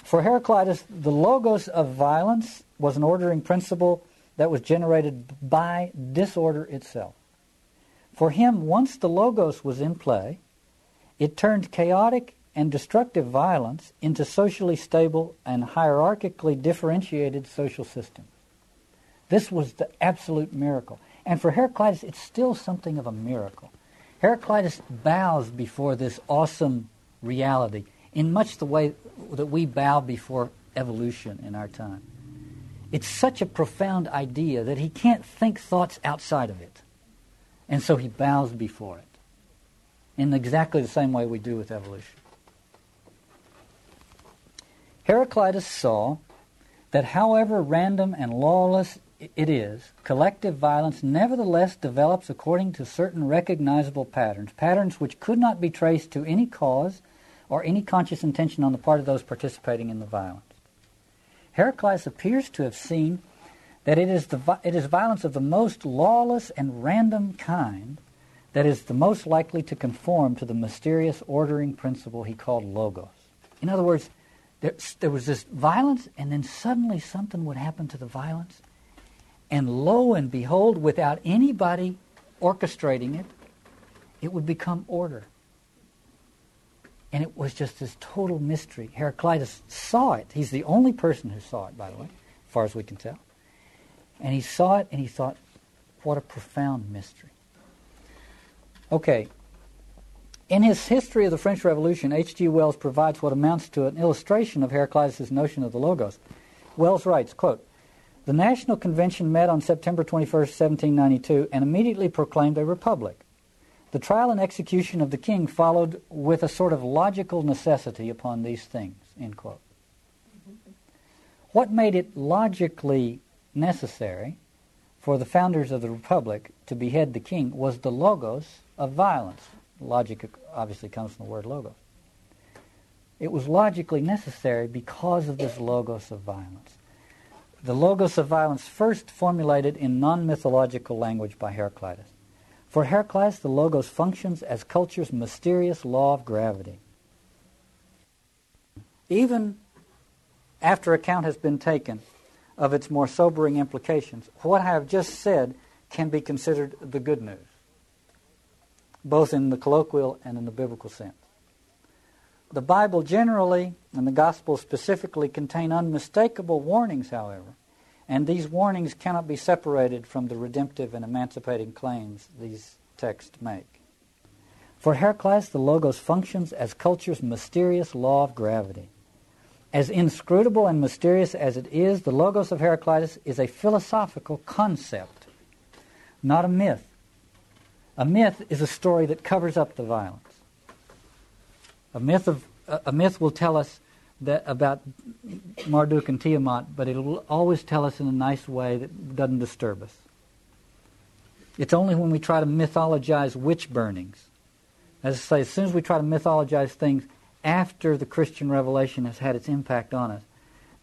for Heraclitus, the logos of violence was an ordering principle that was generated by disorder itself. For him, once the logos was in play, it turned chaotic and destructive violence into socially stable and hierarchically differentiated social systems. This was the absolute miracle. And for Heraclitus, it's still something of a miracle. Heraclitus bows before this awesome reality in much the way that we bow before evolution in our time. It's such a profound idea that he can't think thoughts outside of it. And so he bows before it in exactly the same way we do with evolution. Heraclitus saw that however random and lawless it is, collective violence nevertheless develops according to certain recognizable patterns, patterns which could not be traced to any cause or any conscious intention on the part of those participating in the violence. Heraclitus appears to have seen that it is, the, it is violence of the most lawless and random kind that is the most likely to conform to the mysterious ordering principle he called logos. In other words, there, there was this violence, and then suddenly something would happen to the violence, and lo and behold, without anybody orchestrating it, it would become order. And it was just this total mystery. Heraclitus saw it. He's the only person who saw it, by the way, as far as we can tell. And he saw it and he thought, what a profound mystery. Okay. In his History of the French Revolution, H.G. Wells provides what amounts to an illustration of Heraclitus' notion of the Logos. Wells writes, quote, the National Convention met on September 21, 1792, and immediately proclaimed a republic. The trial and execution of the king followed with a sort of logical necessity upon these things. What made it logically necessary for the founders of the republic to behead the king was the logos of violence. Logic obviously comes from the word logos. It was logically necessary because of this logos of violence the logos of violence first formulated in non-mythological language by Heraclitus. For Heraclitus, the logos functions as culture's mysterious law of gravity. Even after account has been taken of its more sobering implications, what I have just said can be considered the good news, both in the colloquial and in the biblical sense. The Bible generally and the Gospel specifically contain unmistakable warnings, however, and these warnings cannot be separated from the redemptive and emancipating claims these texts make. For Heraclitus, the Logos functions as culture's mysterious law of gravity. As inscrutable and mysterious as it is, the Logos of Heraclitus is a philosophical concept, not a myth. A myth is a story that covers up the violence. A myth, of, a myth will tell us that about Marduk and Tiamat, but it'll always tell us in a nice way that doesn't disturb us. It's only when we try to mythologize witch burnings. As I say, as soon as we try to mythologize things after the Christian revelation has had its impact on us,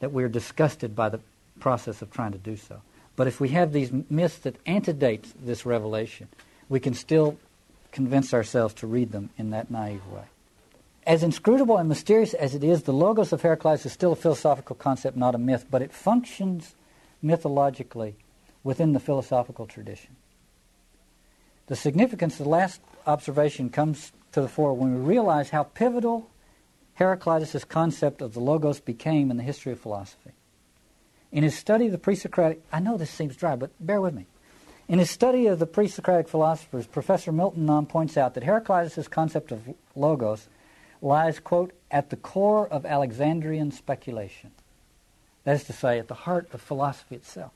that we're disgusted by the process of trying to do so. But if we have these myths that antedate this revelation, we can still convince ourselves to read them in that naive way. As inscrutable and mysterious as it is, the Logos of Heraclitus is still a philosophical concept, not a myth, but it functions mythologically within the philosophical tradition. The significance of the last observation comes to the fore when we realize how pivotal Heraclitus' concept of the Logos became in the history of philosophy. In his study of the pre Socratic, I know this seems dry, but bear with me. In his study of the pre Socratic philosophers, Professor Milton Nahm points out that Heraclitus' concept of Logos lies, quote, at the core of Alexandrian speculation. That is to say, at the heart of philosophy itself.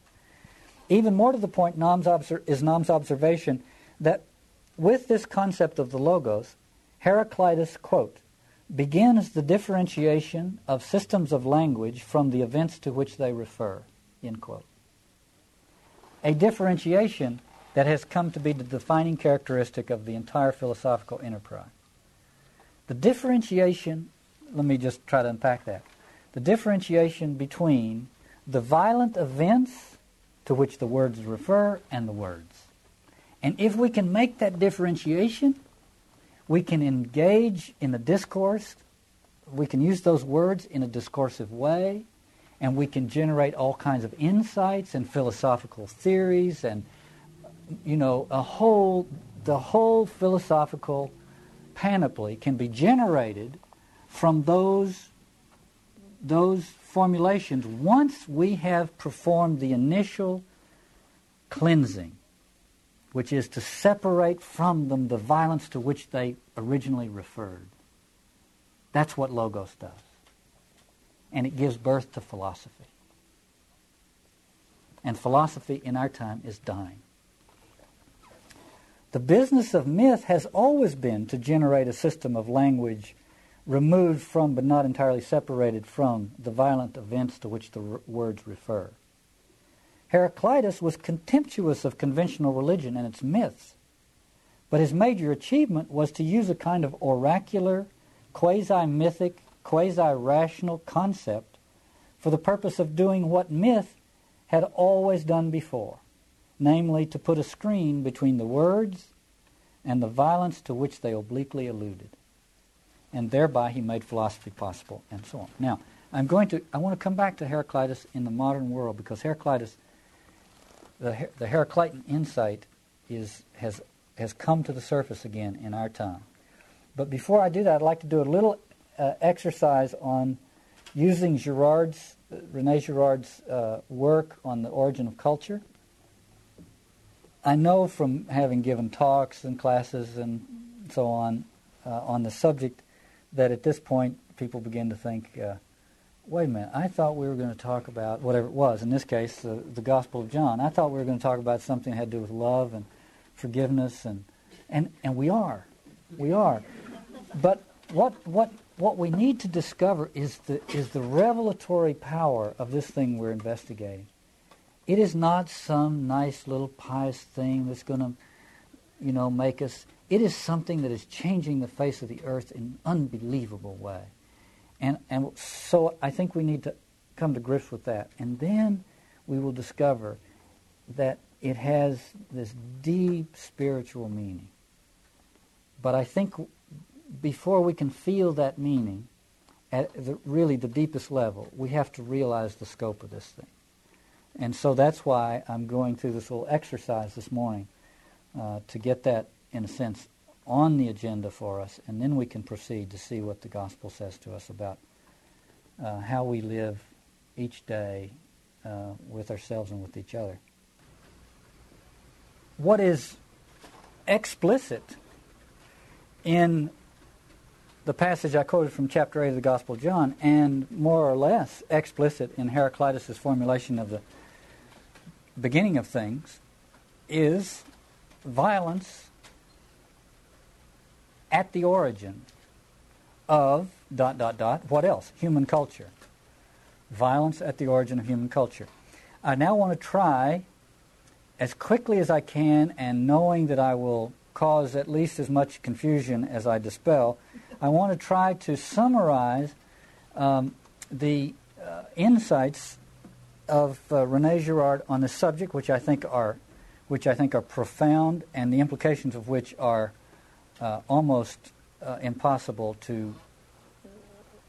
Even more to the point Nahm's obser- is Nahm's observation that with this concept of the Logos, Heraclitus, quote, begins the differentiation of systems of language from the events to which they refer, end quote. A differentiation that has come to be the defining characteristic of the entire philosophical enterprise. The differentiation, let me just try to unpack that. The differentiation between the violent events to which the words refer and the words. And if we can make that differentiation, we can engage in a discourse, we can use those words in a discursive way, and we can generate all kinds of insights and philosophical theories and you know a whole the whole philosophical panoply can be generated from those those formulations once we have performed the initial cleansing which is to separate from them the violence to which they originally referred. That's what Logos does. And it gives birth to philosophy. And philosophy in our time is dying. The business of myth has always been to generate a system of language removed from but not entirely separated from the violent events to which the r- words refer. Heraclitus was contemptuous of conventional religion and its myths, but his major achievement was to use a kind of oracular, quasi mythic, quasi rational concept for the purpose of doing what myth had always done before, namely to put a screen between the words and the violence to which they obliquely alluded. And thereby he made philosophy possible, and so on. Now, I'm going to, I want to come back to Heraclitus in the modern world because Heraclitus the, the Heraclitan insight is, has, has come to the surface again in our time. But before I do that, I'd like to do a little uh, exercise on using Girard's, Rene Girard's uh, work on the origin of culture. I know from having given talks and classes and so on uh, on the subject that at this point people begin to think, uh, wait a minute, I thought we were going to talk about whatever it was, in this case, the, the Gospel of John. I thought we were going to talk about something that had to do with love and forgiveness, and, and, and we are. We are. But what, what, what we need to discover is the, is the revelatory power of this thing we're investigating. It is not some nice little pious thing that's going to, you know, make us. It is something that is changing the face of the earth in an unbelievable way. And, and so I think we need to come to grips with that. And then we will discover that it has this deep spiritual meaning. But I think before we can feel that meaning at the, really the deepest level, we have to realize the scope of this thing. And so that's why I'm going through this little exercise this morning uh, to get that, in a sense, on the agenda for us, and then we can proceed to see what the gospel says to us about uh, how we live each day uh, with ourselves and with each other. What is explicit in the passage I quoted from chapter 8 of the Gospel of John, and more or less explicit in Heraclitus' formulation of the beginning of things, is violence at the origin of dot dot dot what else? Human culture. Violence at the origin of human culture. I now want to try as quickly as i can and knowing that i will cause at least as much confusion as i dispel i want to try to summarize um, the uh, insights of uh, rene girard on the subject which i think are which i think are profound and the implications of which are uh, almost uh, impossible to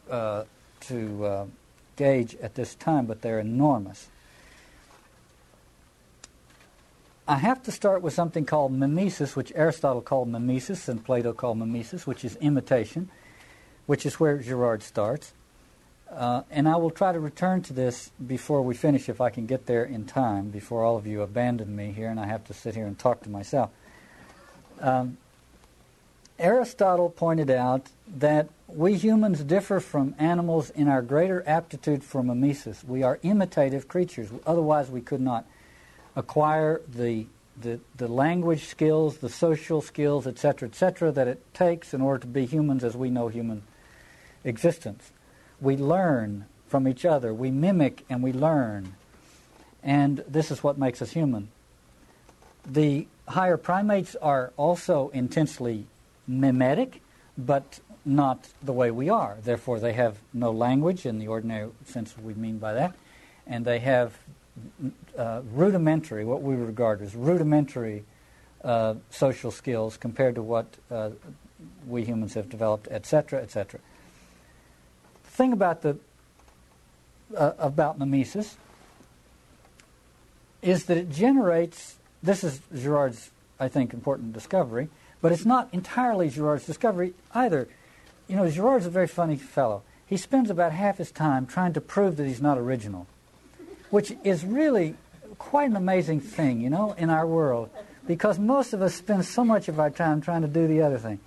uh, to uh, gauge at this time, but they're enormous. I have to start with something called mimesis, which Aristotle called mimesis and Plato called mimesis, which is imitation, which is where Girard starts. Uh, and I will try to return to this before we finish, if I can get there in time, before all of you abandon me here and I have to sit here and talk to myself. Um, Aristotle pointed out that we humans differ from animals in our greater aptitude for mimesis. We are imitative creatures, otherwise, we could not acquire the, the, the language skills, the social skills, etc., etc., that it takes in order to be humans as we know human existence. We learn from each other, we mimic and we learn. And this is what makes us human. The higher primates are also intensely mimetic, but not the way we are. Therefore, they have no language in the ordinary sense we mean by that, and they have uh, rudimentary, what we regard as rudimentary uh, social skills compared to what uh, we humans have developed, etc., etc. Thing about the uh, about mimesis is that it generates. This is Girard's, I think, important discovery, but it's not entirely Girard's discovery either. You know, Girard's a very funny fellow. He spends about half his time trying to prove that he's not original which is really quite an amazing thing, you know, in our world, because most of us spend so much of our time trying to do the other thing.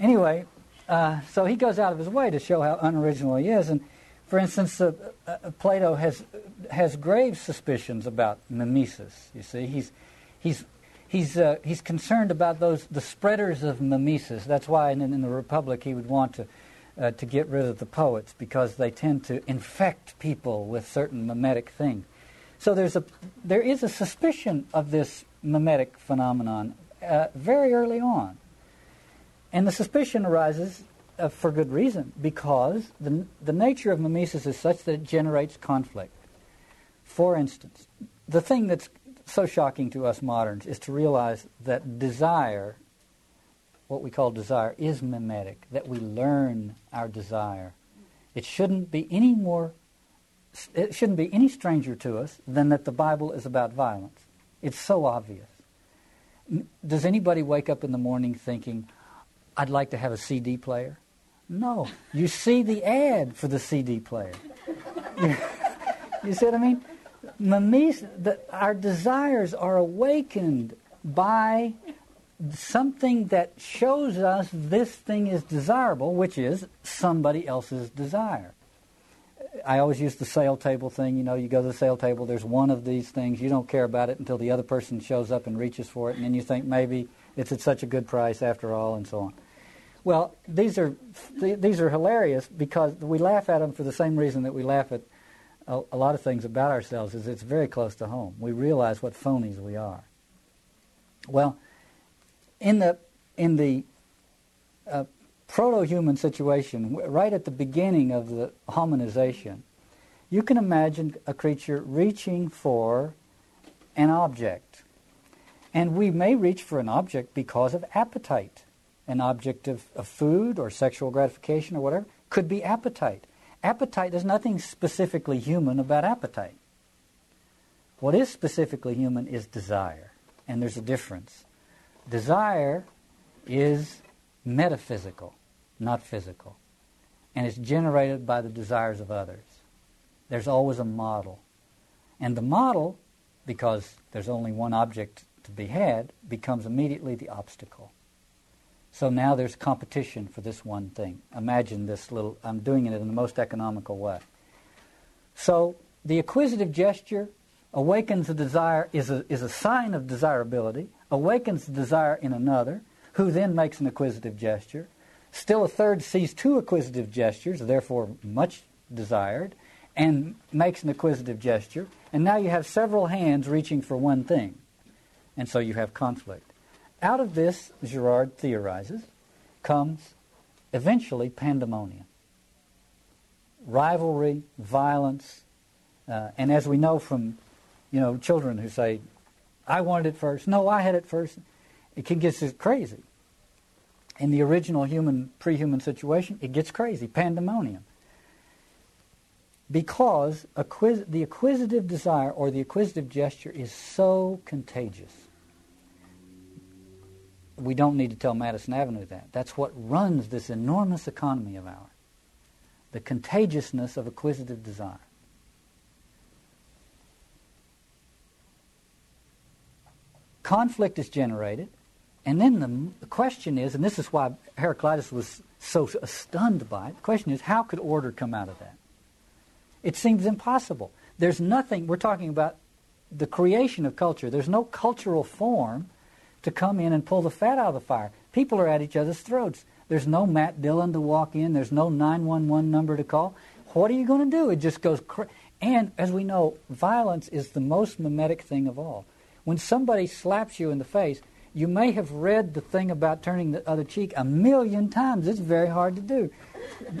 Anyway, uh, so he goes out of his way to show how unoriginal he is. And for instance, uh, uh, Plato has has grave suspicions about mimesis. You see, he's he's he's uh, he's concerned about those the spreaders of mimesis. That's why in, in the Republic he would want to uh, to get rid of the poets because they tend to infect people with certain mimetic things. So there's a, there is a suspicion of this mimetic phenomenon uh, very early on. And the suspicion arises uh, for good reason because the, the nature of mimesis is such that it generates conflict. For instance, the thing that's so shocking to us moderns is to realize that desire what we call desire is mimetic, that we learn our desire. It shouldn't be any more it shouldn't be any stranger to us than that the Bible is about violence. It's so obvious. Does anybody wake up in the morning thinking, I'd like to have a CD player? No. You see the ad for the CD player. you see what I mean? Mimes, the, our desires are awakened by something that shows us this thing is desirable, which is somebody else's desire. I always use the sale table thing. You know, you go to the sale table, there's one of these things, you don't care about it until the other person shows up and reaches for it, and then you think maybe it's at such a good price after all, and so on. Well, these are these are hilarious because we laugh at them for the same reason that we laugh at a, a lot of things about ourselves. Is it's very close to home. We realize what phonies we are. Well, in the in the uh, proto-human situation, right at the beginning of the hominization, you can imagine a creature reaching for an object. And we may reach for an object because of appetite. An object of, of food or sexual gratification or whatever could be appetite. Appetite, there's nothing specifically human about appetite. What is specifically human is desire, and there's a difference. Desire is metaphysical, not physical, and it's generated by the desires of others. There's always a model. And the model, because there's only one object to be had, becomes immediately the obstacle. So now there's competition for this one thing. Imagine this little, I'm doing it in the most economical way. So the acquisitive gesture awakens a desire, is a, is a sign of desirability, awakens the desire in another, who then makes an acquisitive gesture. Still a third sees two acquisitive gestures, therefore much desired, and makes an acquisitive gesture. And now you have several hands reaching for one thing. And so you have conflict. Out of this, Girard theorizes, comes eventually pandemonium. Rivalry, violence, uh, and as we know from you know, children who say, I wanted it first. No, I had it first. It can get crazy. In the original human, pre-human situation, it gets crazy, pandemonium. because acquis- the acquisitive desire or the acquisitive gesture is so contagious. We don't need to tell Madison Avenue that. That's what runs this enormous economy of ours the contagiousness of acquisitive desire. Conflict is generated, and then the, the question is, and this is why Heraclitus was so stunned by it, the question is, how could order come out of that? It seems impossible. There's nothing, we're talking about the creation of culture. There's no cultural form to come in and pull the fat out of the fire. People are at each other's throats. There's no Matt Dillon to walk in. There's no 911 number to call. What are you going to do? It just goes. Cra- and as we know, violence is the most mimetic thing of all. When somebody slaps you in the face, you may have read the thing about turning the other cheek a million times. It's very hard to do.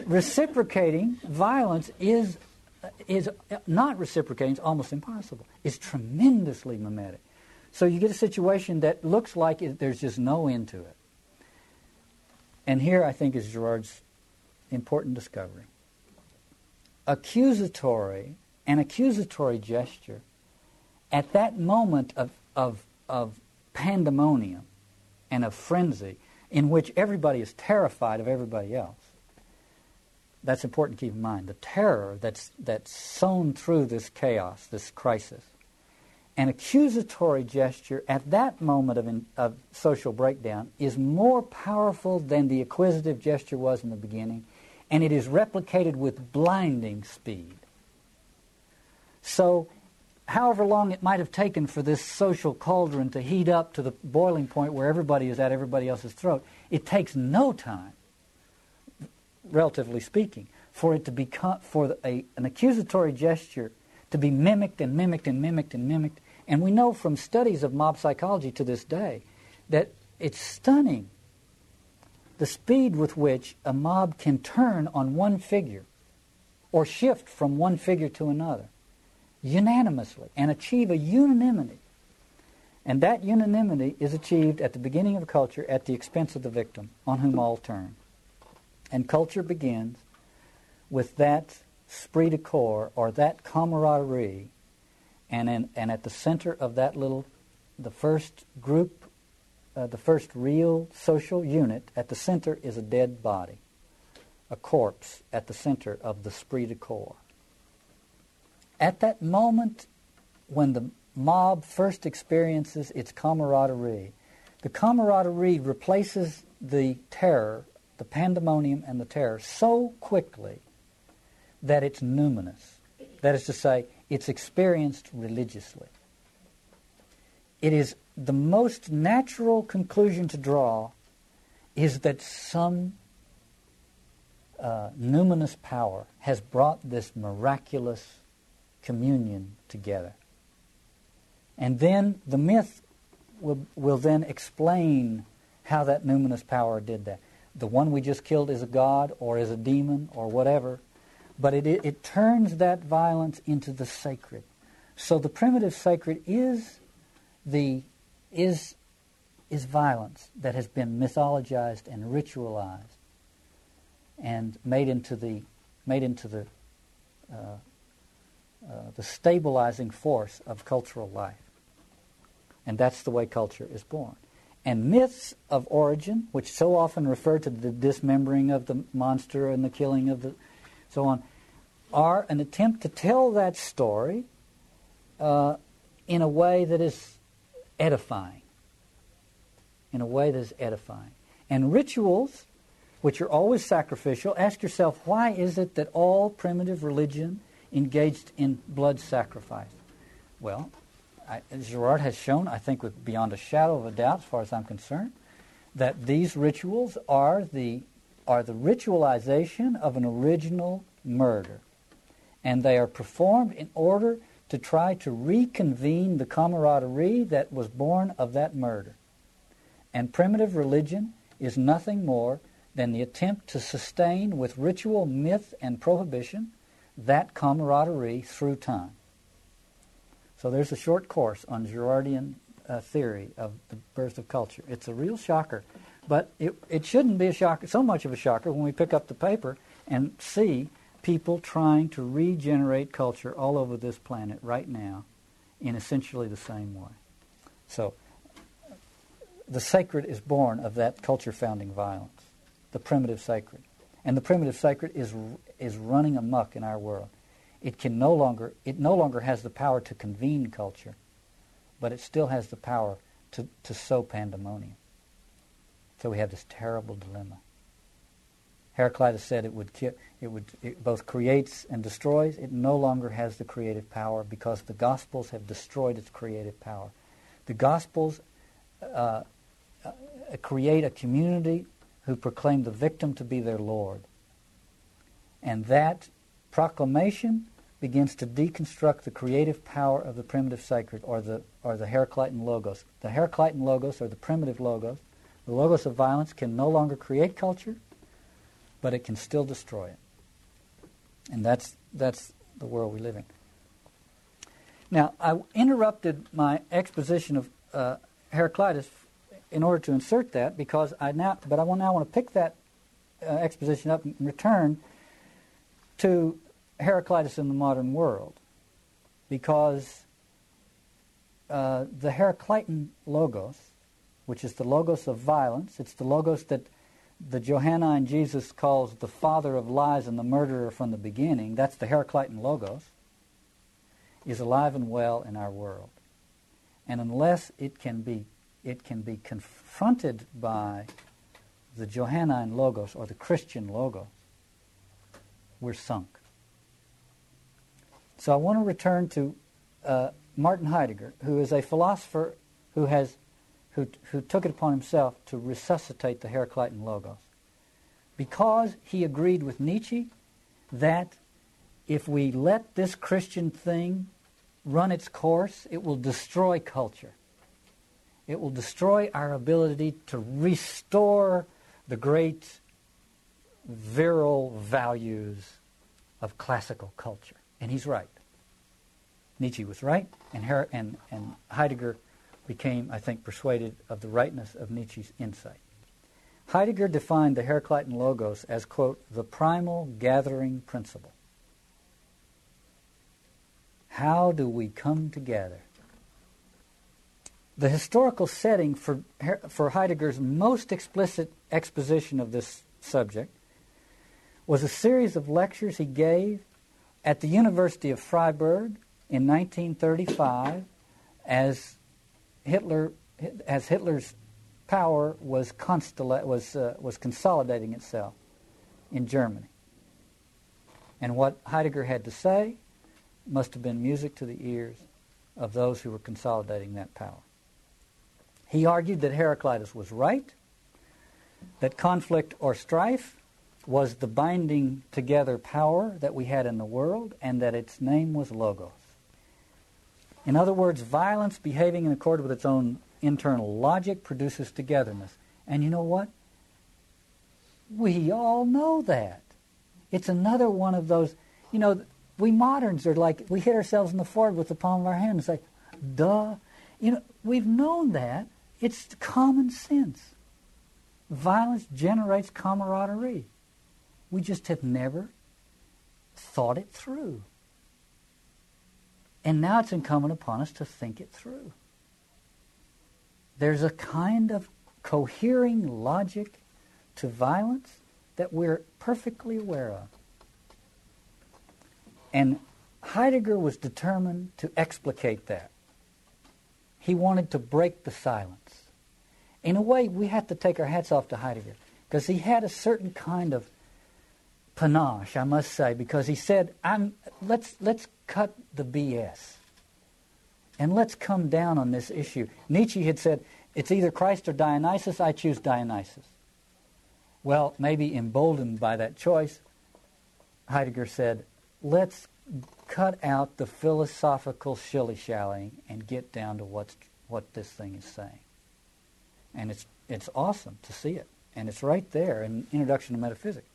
Reciprocating violence is is not reciprocating, it's almost impossible. It's tremendously mimetic. So you get a situation that looks like it, there's just no end to it. And here I think is Girard's important discovery. Accusatory, an accusatory gesture at that moment of, of, of pandemonium and of frenzy in which everybody is terrified of everybody else that's important to keep in mind. The terror that's, that's sown through this chaos, this crisis. An accusatory gesture at that moment of, in, of social breakdown is more powerful than the acquisitive gesture was in the beginning, and it is replicated with blinding speed. So, however long it might have taken for this social cauldron to heat up to the boiling point where everybody is at everybody else's throat, it takes no time relatively speaking, for it to become for a, an accusatory gesture to be mimicked and mimicked and mimicked and mimicked. And we know from studies of mob psychology to this day that it's stunning the speed with which a mob can turn on one figure or shift from one figure to another unanimously and achieve a unanimity. And that unanimity is achieved at the beginning of culture at the expense of the victim on whom all turn. And culture begins with that esprit de corps or that camaraderie, and, in, and at the center of that little, the first group, uh, the first real social unit, at the center is a dead body, a corpse at the center of the esprit de corps. At that moment when the mob first experiences its camaraderie, the camaraderie replaces the terror the pandemonium and the terror so quickly that it's numinous. That is to say, it's experienced religiously. It is the most natural conclusion to draw is that some uh, numinous power has brought this miraculous communion together. And then the myth will, will then explain how that numinous power did that the one we just killed is a god or is a demon or whatever, but it, it, it turns that violence into the sacred. So the primitive sacred is the is is violence that has been mythologized and ritualized and made into the made into the uh, uh, the stabilizing force of cultural life. And that's the way culture is born. And myths of origin, which so often refer to the dismembering of the monster and the killing of the so on, are an attempt to tell that story uh, in a way that is edifying. In a way that is edifying. And rituals, which are always sacrificial, ask yourself why is it that all primitive religion engaged in blood sacrifice? Well, I, Girard has shown, I think, with beyond a shadow of a doubt, as far as I'm concerned, that these rituals are the are the ritualization of an original murder, and they are performed in order to try to reconvene the camaraderie that was born of that murder. And primitive religion is nothing more than the attempt to sustain with ritual, myth, and prohibition that camaraderie through time. So there's a short course on Girardian uh, theory of the birth of culture. It's a real shocker, but it, it shouldn't be a shocker, so much of a shocker when we pick up the paper and see people trying to regenerate culture all over this planet right now in essentially the same way. So, the sacred is born of that culture founding violence, the primitive sacred. And the primitive sacred is, is running amuck in our world. It can no longer, it no longer has the power to convene culture, but it still has the power to, to sow pandemonium. So we have this terrible dilemma. Heraclitus said it would, it would it both creates and destroys. It no longer has the creative power because the Gospels have destroyed its creative power. The Gospels uh, uh, create a community who proclaim the victim to be their Lord. And that proclamation begins to deconstruct the creative power of the primitive sacred or the, or the Heraclitan logos. The Heraclitan logos or the primitive logos, the logos of violence, can no longer create culture, but it can still destroy it. And that's, that's the world we live in. Now, I interrupted my exposition of uh, Heraclitus in order to insert that because I now, but I now want to pick that uh, exposition up and return to Heraclitus in the modern world because uh, the Heraclitan logos, which is the logos of violence, it's the logos that the Johannine Jesus calls the father of lies and the murderer from the beginning, that's the Heraclitan Logos, is alive and well in our world. And unless it can be, it can be confronted by the Johannine Logos or the Christian Logos, we're sunk. So I want to return to uh, Martin Heidegger, who is a philosopher who has who, who took it upon himself to resuscitate the Heraclitan Logos. Because he agreed with Nietzsche that if we let this Christian thing run its course, it will destroy culture. It will destroy our ability to restore the great virile values of classical culture. And he's right. Nietzsche was right, and, Her- and, and Heidegger became, I think, persuaded of the rightness of Nietzsche's insight. Heidegger defined the Heraclitan logos as, quote, the primal gathering principle. How do we come together? The historical setting for, for Heidegger's most explicit exposition of this subject was a series of lectures he gave at the University of Freiburg in 1935 as Hitler, as Hitler's power was, constella- was, uh, was consolidating itself in Germany. And what Heidegger had to say must have been music to the ears of those who were consolidating that power. He argued that Heraclitus was right, that conflict or strife was the binding together power that we had in the world, and that its name was Logos. In other words, violence behaving in accord with its own internal logic produces togetherness. And you know what? We all know that. It's another one of those, you know, we moderns are like, we hit ourselves in the forehead with the palm of our hand. It's like, duh. You know, we've known that. It's common sense. Violence generates camaraderie. We just have never thought it through. And now it's incumbent upon us to think it through. There's a kind of cohering logic to violence that we're perfectly aware of. And Heidegger was determined to explicate that. He wanted to break the silence. In a way, we have to take our hats off to Heidegger because he had a certain kind of panache, I must say, because he said, I'm, let's, let's cut the BS. And let's come down on this issue. Nietzsche had said, it's either Christ or Dionysus. I choose Dionysus. Well, maybe emboldened by that choice, Heidegger said, let's cut out the philosophical shilly-shallying and get down to what's, what this thing is saying. And it's, it's awesome to see it. And it's right there in Introduction to Metaphysics.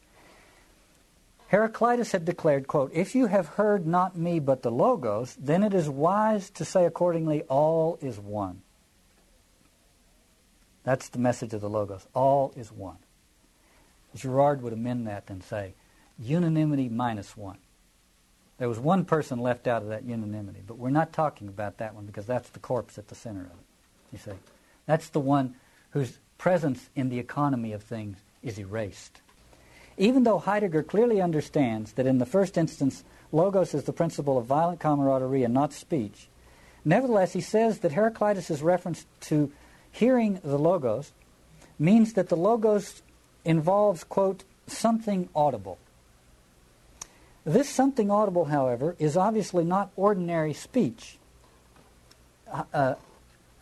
Heraclitus had declared, quote, If you have heard not me but the Logos, then it is wise to say accordingly, all is one. That's the message of the Logos. All is one. Girard would amend that and say, unanimity minus one. There was one person left out of that unanimity, but we're not talking about that one because that's the corpse at the center of it. You see? That's the one whose presence in the economy of things is erased. Even though Heidegger clearly understands that in the first instance, logos is the principle of violent camaraderie and not speech, nevertheless he says that Heraclitus' reference to hearing the logos means that the logos involves, quote, something audible. This something audible, however, is obviously not ordinary speech. Uh,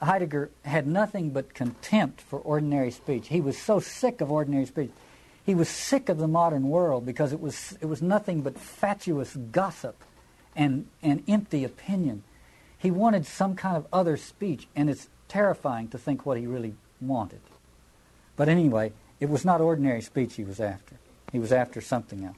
Heidegger had nothing but contempt for ordinary speech. He was so sick of ordinary speech. He was sick of the modern world because it was, it was nothing but fatuous gossip and, and empty opinion. He wanted some kind of other speech, and it's terrifying to think what he really wanted. But anyway, it was not ordinary speech he was after. He was after something else.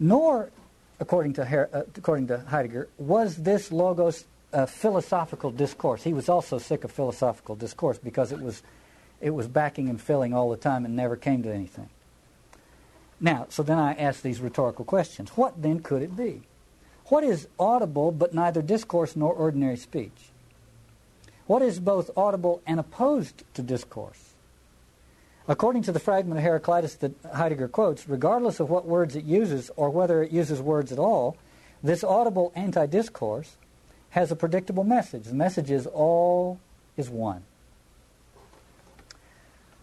Nor, according to, Her- uh, according to Heidegger, was this logos a philosophical discourse. He was also sick of philosophical discourse because it was, it was backing and filling all the time and never came to anything. Now, so then I ask these rhetorical questions. What then could it be? What is audible but neither discourse nor ordinary speech? What is both audible and opposed to discourse? According to the fragment of Heraclitus that Heidegger quotes, regardless of what words it uses or whether it uses words at all, this audible anti discourse has a predictable message. The message is all is one.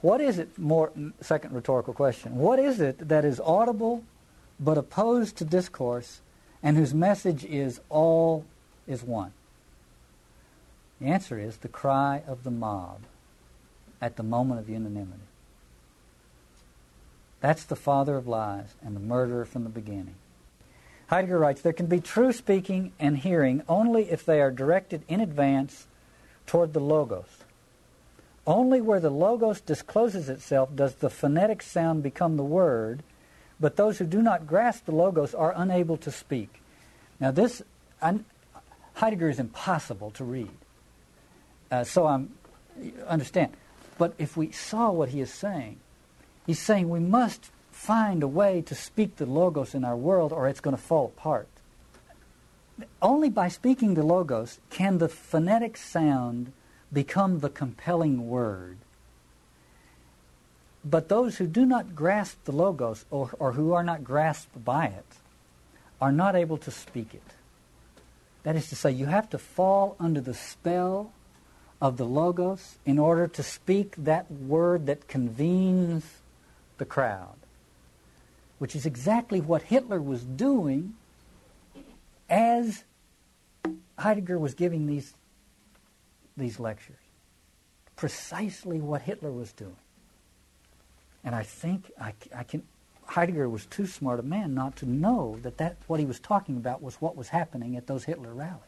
What is it, more, second rhetorical question, what is it that is audible but opposed to discourse and whose message is all is one? The answer is the cry of the mob at the moment of unanimity. That's the father of lies and the murderer from the beginning. Heidegger writes there can be true speaking and hearing only if they are directed in advance toward the logos. Only where the logos discloses itself does the phonetic sound become the word, but those who do not grasp the logos are unable to speak. Now, this I, Heidegger is impossible to read. Uh, so I'm understand. But if we saw what he is saying, He's saying we must find a way to speak the Logos in our world or it's going to fall apart. Only by speaking the Logos can the phonetic sound become the compelling word. But those who do not grasp the Logos or, or who are not grasped by it are not able to speak it. That is to say, you have to fall under the spell of the Logos in order to speak that word that convenes the crowd, which is exactly what Hitler was doing as Heidegger was giving these, these lectures. Precisely what Hitler was doing. And I think I, I can, Heidegger was too smart a man not to know that, that what he was talking about was what was happening at those Hitler rallies.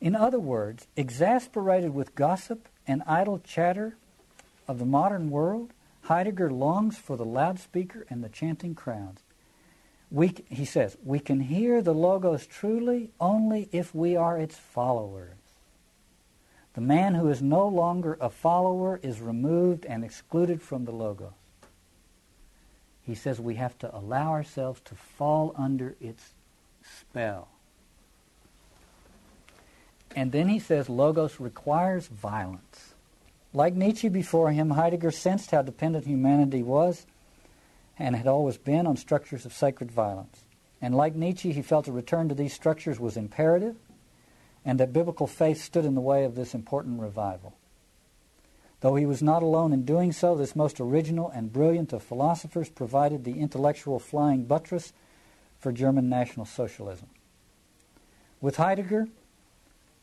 In other words, exasperated with gossip and idle chatter of the modern world, Heidegger longs for the loudspeaker and the chanting crowds. We, he says, we can hear the Logos truly only if we are its followers. The man who is no longer a follower is removed and excluded from the Logos. He says we have to allow ourselves to fall under its spell. And then he says Logos requires violence. Like Nietzsche before him, Heidegger sensed how dependent humanity was and had always been on structures of sacred violence. And like Nietzsche, he felt a return to these structures was imperative and that biblical faith stood in the way of this important revival. Though he was not alone in doing so, this most original and brilliant of philosophers provided the intellectual flying buttress for German National Socialism. With Heidegger,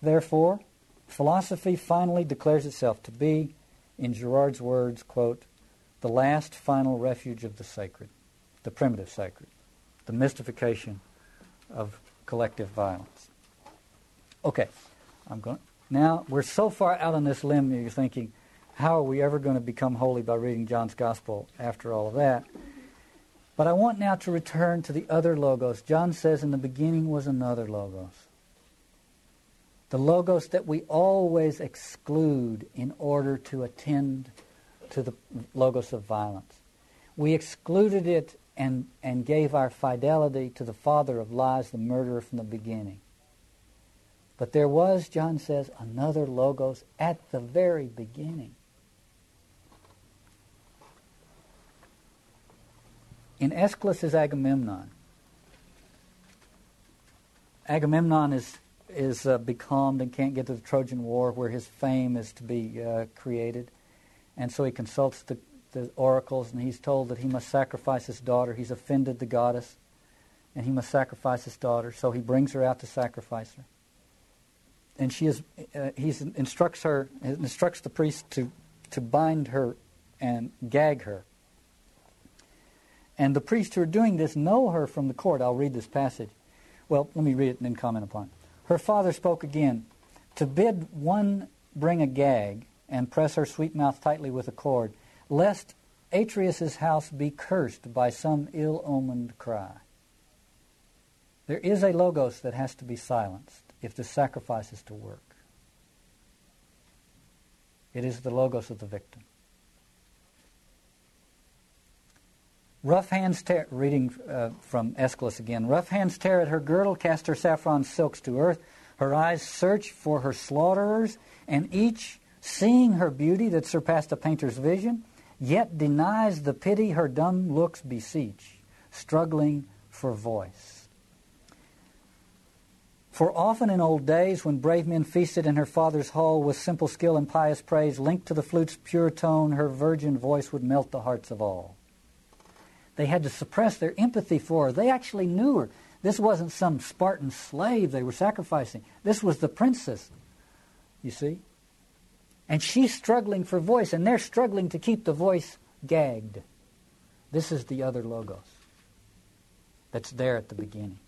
therefore, Philosophy finally declares itself to be, in Girard's words, quote, the last final refuge of the sacred, the primitive sacred, the mystification of collective violence. Okay, I'm going. Now we're so far out on this limb. You're thinking, how are we ever going to become holy by reading John's Gospel after all of that? But I want now to return to the other logos. John says, "In the beginning was another logos." the logos that we always exclude in order to attend to the logos of violence. We excluded it and, and gave our fidelity to the father of lies, the murderer from the beginning. But there was, John says, another Logos at the very beginning. In Aeschylus Agamemnon. Agamemnon is is uh, becalmed and can't get to the Trojan War where his fame is to be uh, created. And so he consults the, the oracles and he's told that he must sacrifice his daughter. He's offended the goddess and he must sacrifice his daughter. So he brings her out to sacrifice her. And she is, uh, he instructs her, instructs the priest to, to bind her and gag her. And the priests who are doing this know her from the court. I'll read this passage. Well, let me read it and then comment upon it. Her father spoke again. To bid one bring a gag and press her sweet mouth tightly with a cord, lest Atreus's house be cursed by some ill omened cry. There is a logos that has to be silenced if the sacrifice is to work. It is the logos of the victim. Rough hands tear, reading uh, from Aeschylus again. Rough hands tear at her girdle, cast her saffron silks to earth. Her eyes search for her slaughterers, and each, seeing her beauty that surpassed a painter's vision, yet denies the pity her dumb looks beseech, struggling for voice. For often in old days, when brave men feasted in her father's hall with simple skill and pious praise, linked to the flute's pure tone, her virgin voice would melt the hearts of all. They had to suppress their empathy for her. They actually knew her. This wasn't some Spartan slave they were sacrificing. This was the princess, you see? And she's struggling for voice, and they're struggling to keep the voice gagged. This is the other logos that's there at the beginning.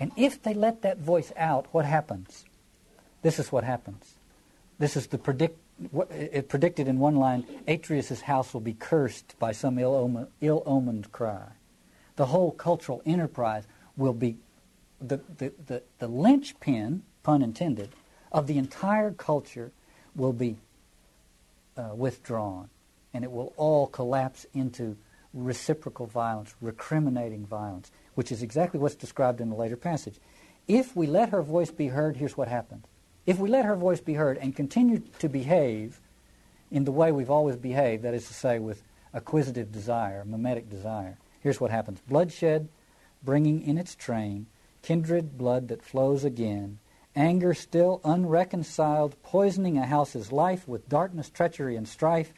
And if they let that voice out, what happens? This is what happens. This is the predict, it predicted in one line, Atreus' house will be cursed by some ill-omened, ill-omened cry. The whole cultural enterprise will be the, the, the, the linchpin, pun intended, of the entire culture will be uh, withdrawn. And it will all collapse into reciprocal violence, recriminating violence, which is exactly what's described in the later passage. If we let her voice be heard, here's what happens. If we let her voice be heard and continue to behave in the way we've always behaved, that is to say, with acquisitive desire, mimetic desire, here's what happens bloodshed bringing in its train kindred blood that flows again, anger still unreconciled, poisoning a house's life with darkness, treachery, and strife,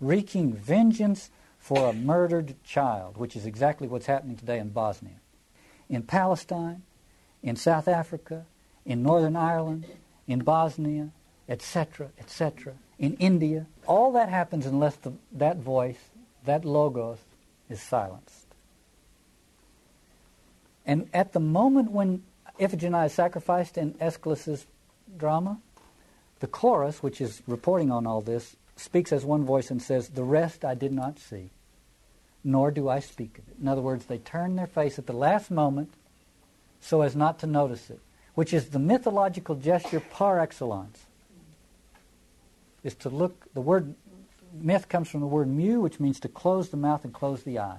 wreaking vengeance for a murdered child, which is exactly what's happening today in Bosnia. In Palestine, in South Africa, in Northern Ireland, in Bosnia, etc., etc., in India. All that happens unless the, that voice, that logos, is silenced. And at the moment when Iphigenia is sacrificed in Aeschylus's drama, the chorus, which is reporting on all this, speaks as one voice and says, The rest I did not see, nor do I speak of it. In other words, they turn their face at the last moment so as not to notice it which is the mythological gesture par excellence, is to look, the word myth comes from the word mu, which means to close the mouth and close the eye,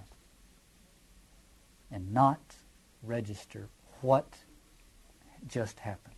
and not register what just happened.